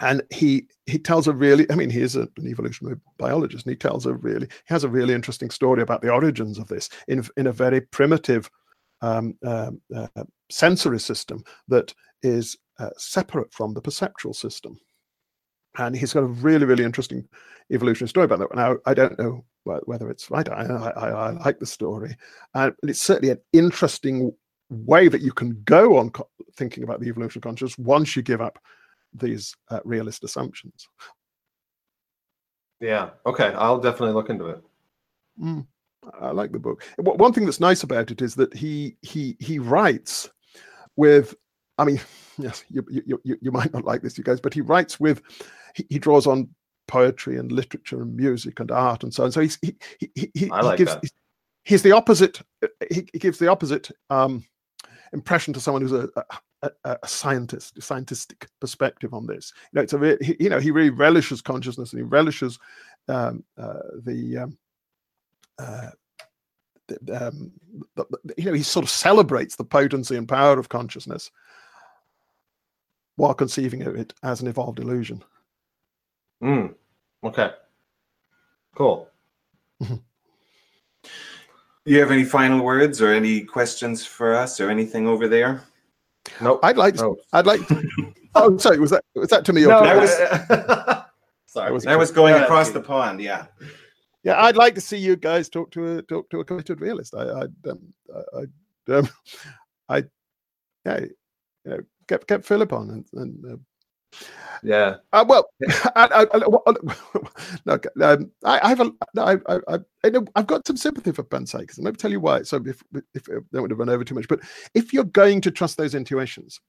And he he tells a really i mean he is an evolutionary biologist and he tells a really he has a really interesting story about the origins of this in in a very primitive um, um, uh, sensory system that is uh, separate from the perceptual system. And he's got a really, really interesting evolutionary story about that. Now, I don't know whether it's right. I, I, I like the story. And it's certainly an interesting way that you can go on thinking about the evolution of consciousness once you give up these uh, realist assumptions. Yeah. Okay. I'll definitely look into it. Mm, I like the book. One thing that's nice about it is that he he he writes with. I mean, yes, you you you, you might not like this, you guys, but he writes with. He, he draws on poetry and literature and music and art and so on. So he's he he he, he like gives. that. He's the opposite. He, he gives the opposite um, impression to someone who's a, a, a, scientist, a scientific perspective on this. You know, it's a re- he, you know he really relishes consciousness and he relishes um, uh, the um, uh, the- um, the- the- you know, he sort of celebrates the potency and power of consciousness while conceiving of it as an evolved illusion. Mm. Okay. Cool. You have any final words or any questions for us or anything over there? Nope. I'd like, to, Oh. I'd like. To, oh, sorry, was that was that to me? or No, to that was- Sorry. was- That was going Yeah, across the pond, yeah. yeah, I'd like to see you guys talk to a talk to a committed realist. I, I'd, um, I, I'd, um, I, yeah, you know, get get Philip on and. and uh, Yeah. Uh, well, I, I, I, no, um, I, I have a, I, I, I, I know I've got some sympathy for panpsychism. Let me tell you why. So, if, if I don't want to run over too much, but if you're going to trust those intuitions,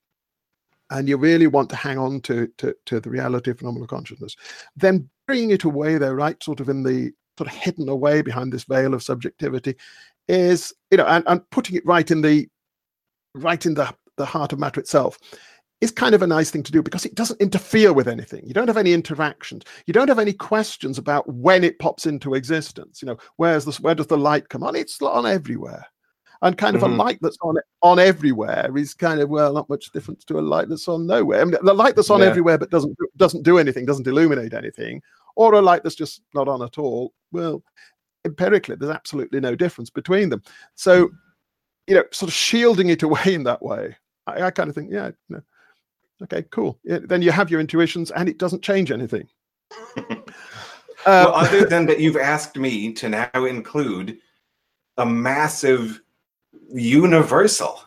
and you really want to hang on to to, to the reality of phenomenal consciousness, then bringing it away there, right, sort of in the sort of hidden away behind this veil of subjectivity, is you know, and, and putting it right in the right in the the heart of matter itself is kind of a nice thing to do because it doesn't interfere with anything. You don't have any interactions. You don't have any questions about when it pops into existence. You know, where's this? Where does the light come on? It's on everywhere, and kind of Mhm. a light that's on on everywhere is kind of well, not much difference to a light that's on nowhere. I mean, the light that's on Yeah. everywhere but doesn't doesn't do anything, doesn't illuminate anything, or a light that's just not on at all. Well, empirically, there's absolutely no difference between them. So, you know, sort of shielding it away in that way, I, I kind of think, yeah, know, okay, cool. Yeah, then you have your intuitions, and it doesn't change anything. well, Uh, other than that, you've asked me to now include a massive universal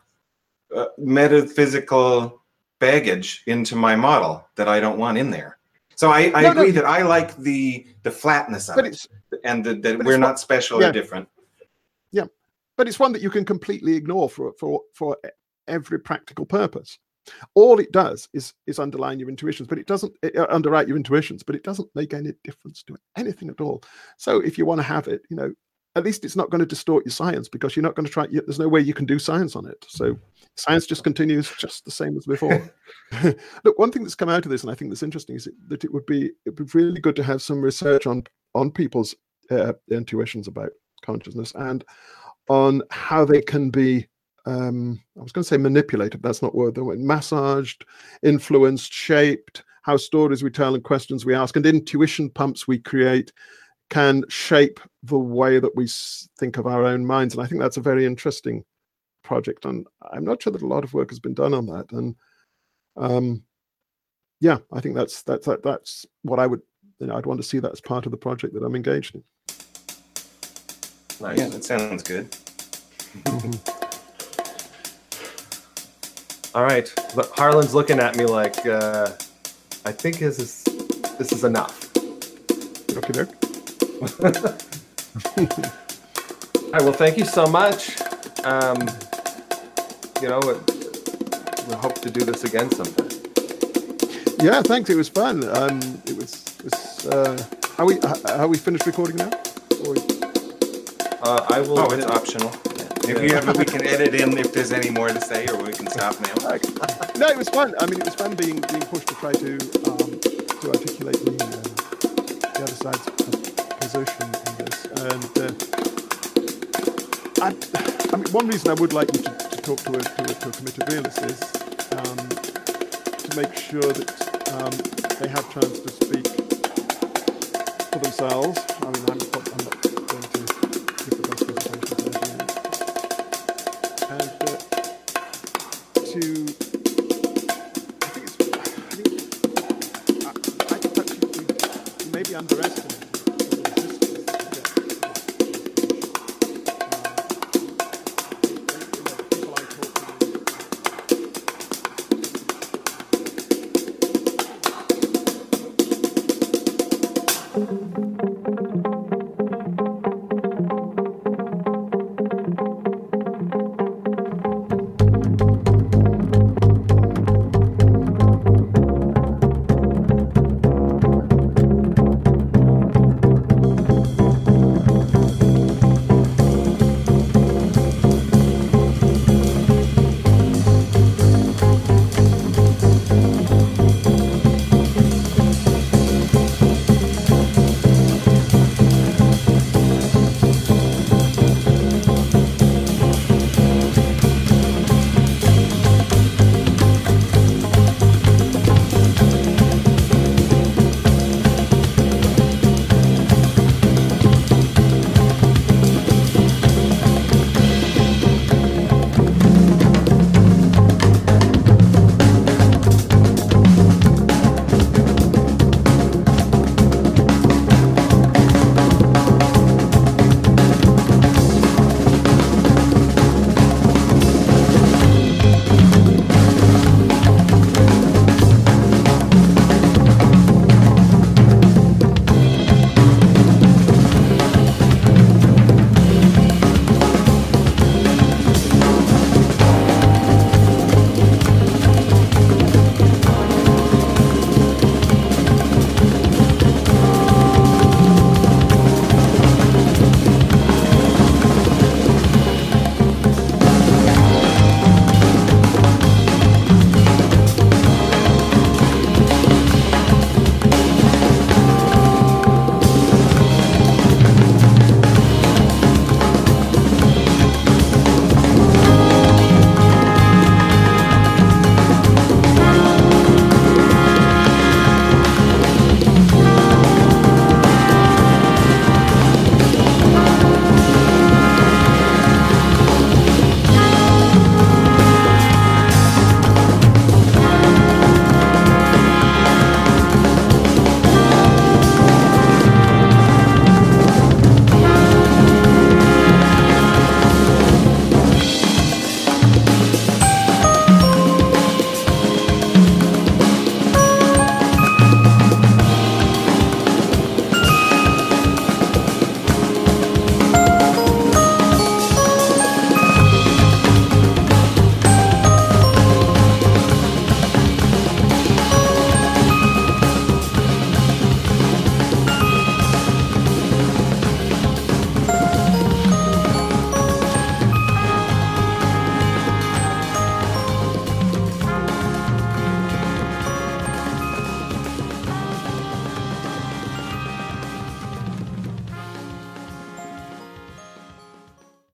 uh, metaphysical baggage into my model that I don't want in there. So I, I No, no. agree that I like the the flatness of but it, and the, that we're not special yeah. or different. Yeah, but it's one that you can completely ignore for for for every practical purpose. All it does is is underline your intuitions, but it doesn't uh, underwrite your intuitions, but it doesn't make any difference to anything at all. So if you want to have it, you know, at least it's not going to distort your science because you're not going to try. You, there's no way you can do science on it. So science just continues just the same as before. Look, one thing that's come out of this, and I think that's interesting, is that it would be it would be really good to have some research on on people's uh, intuitions about consciousness and on how they can be um i was going to say manipulated that's not word the word massaged influenced shaped how stories we tell and questions we ask and intuition pumps we create can shape the way that we think of our own minds and i think that's a very interesting project and i'm not sure that a lot of work has been done on that and um yeah i think that's that's that, that's what i would you know i'd want to see that as part of the project that i'm engaged in Nice. Yeah, that sounds good. All right. But Harland's looking at me like, uh, I think this is this is enough. okay doke. All right. Well, thank you so much. Um, you know, it, we hope to do this again sometime. Yeah, thanks. It was fun. Um, it was. It was uh, how we how we finished recording now? We- Uh, I will. Oh, it's optional. If you have, we can edit in if there's any more to say, or we can stop now. no, it was fun. I mean, it was fun being being pushed to try to um, to articulate the, uh, the other side's position in this. And uh, I, I mean, one reason I would like you to, to talk to a, to a to a committed realist is um, to make sure that um, they have chance to speak for themselves. I mean, I'm, I'm not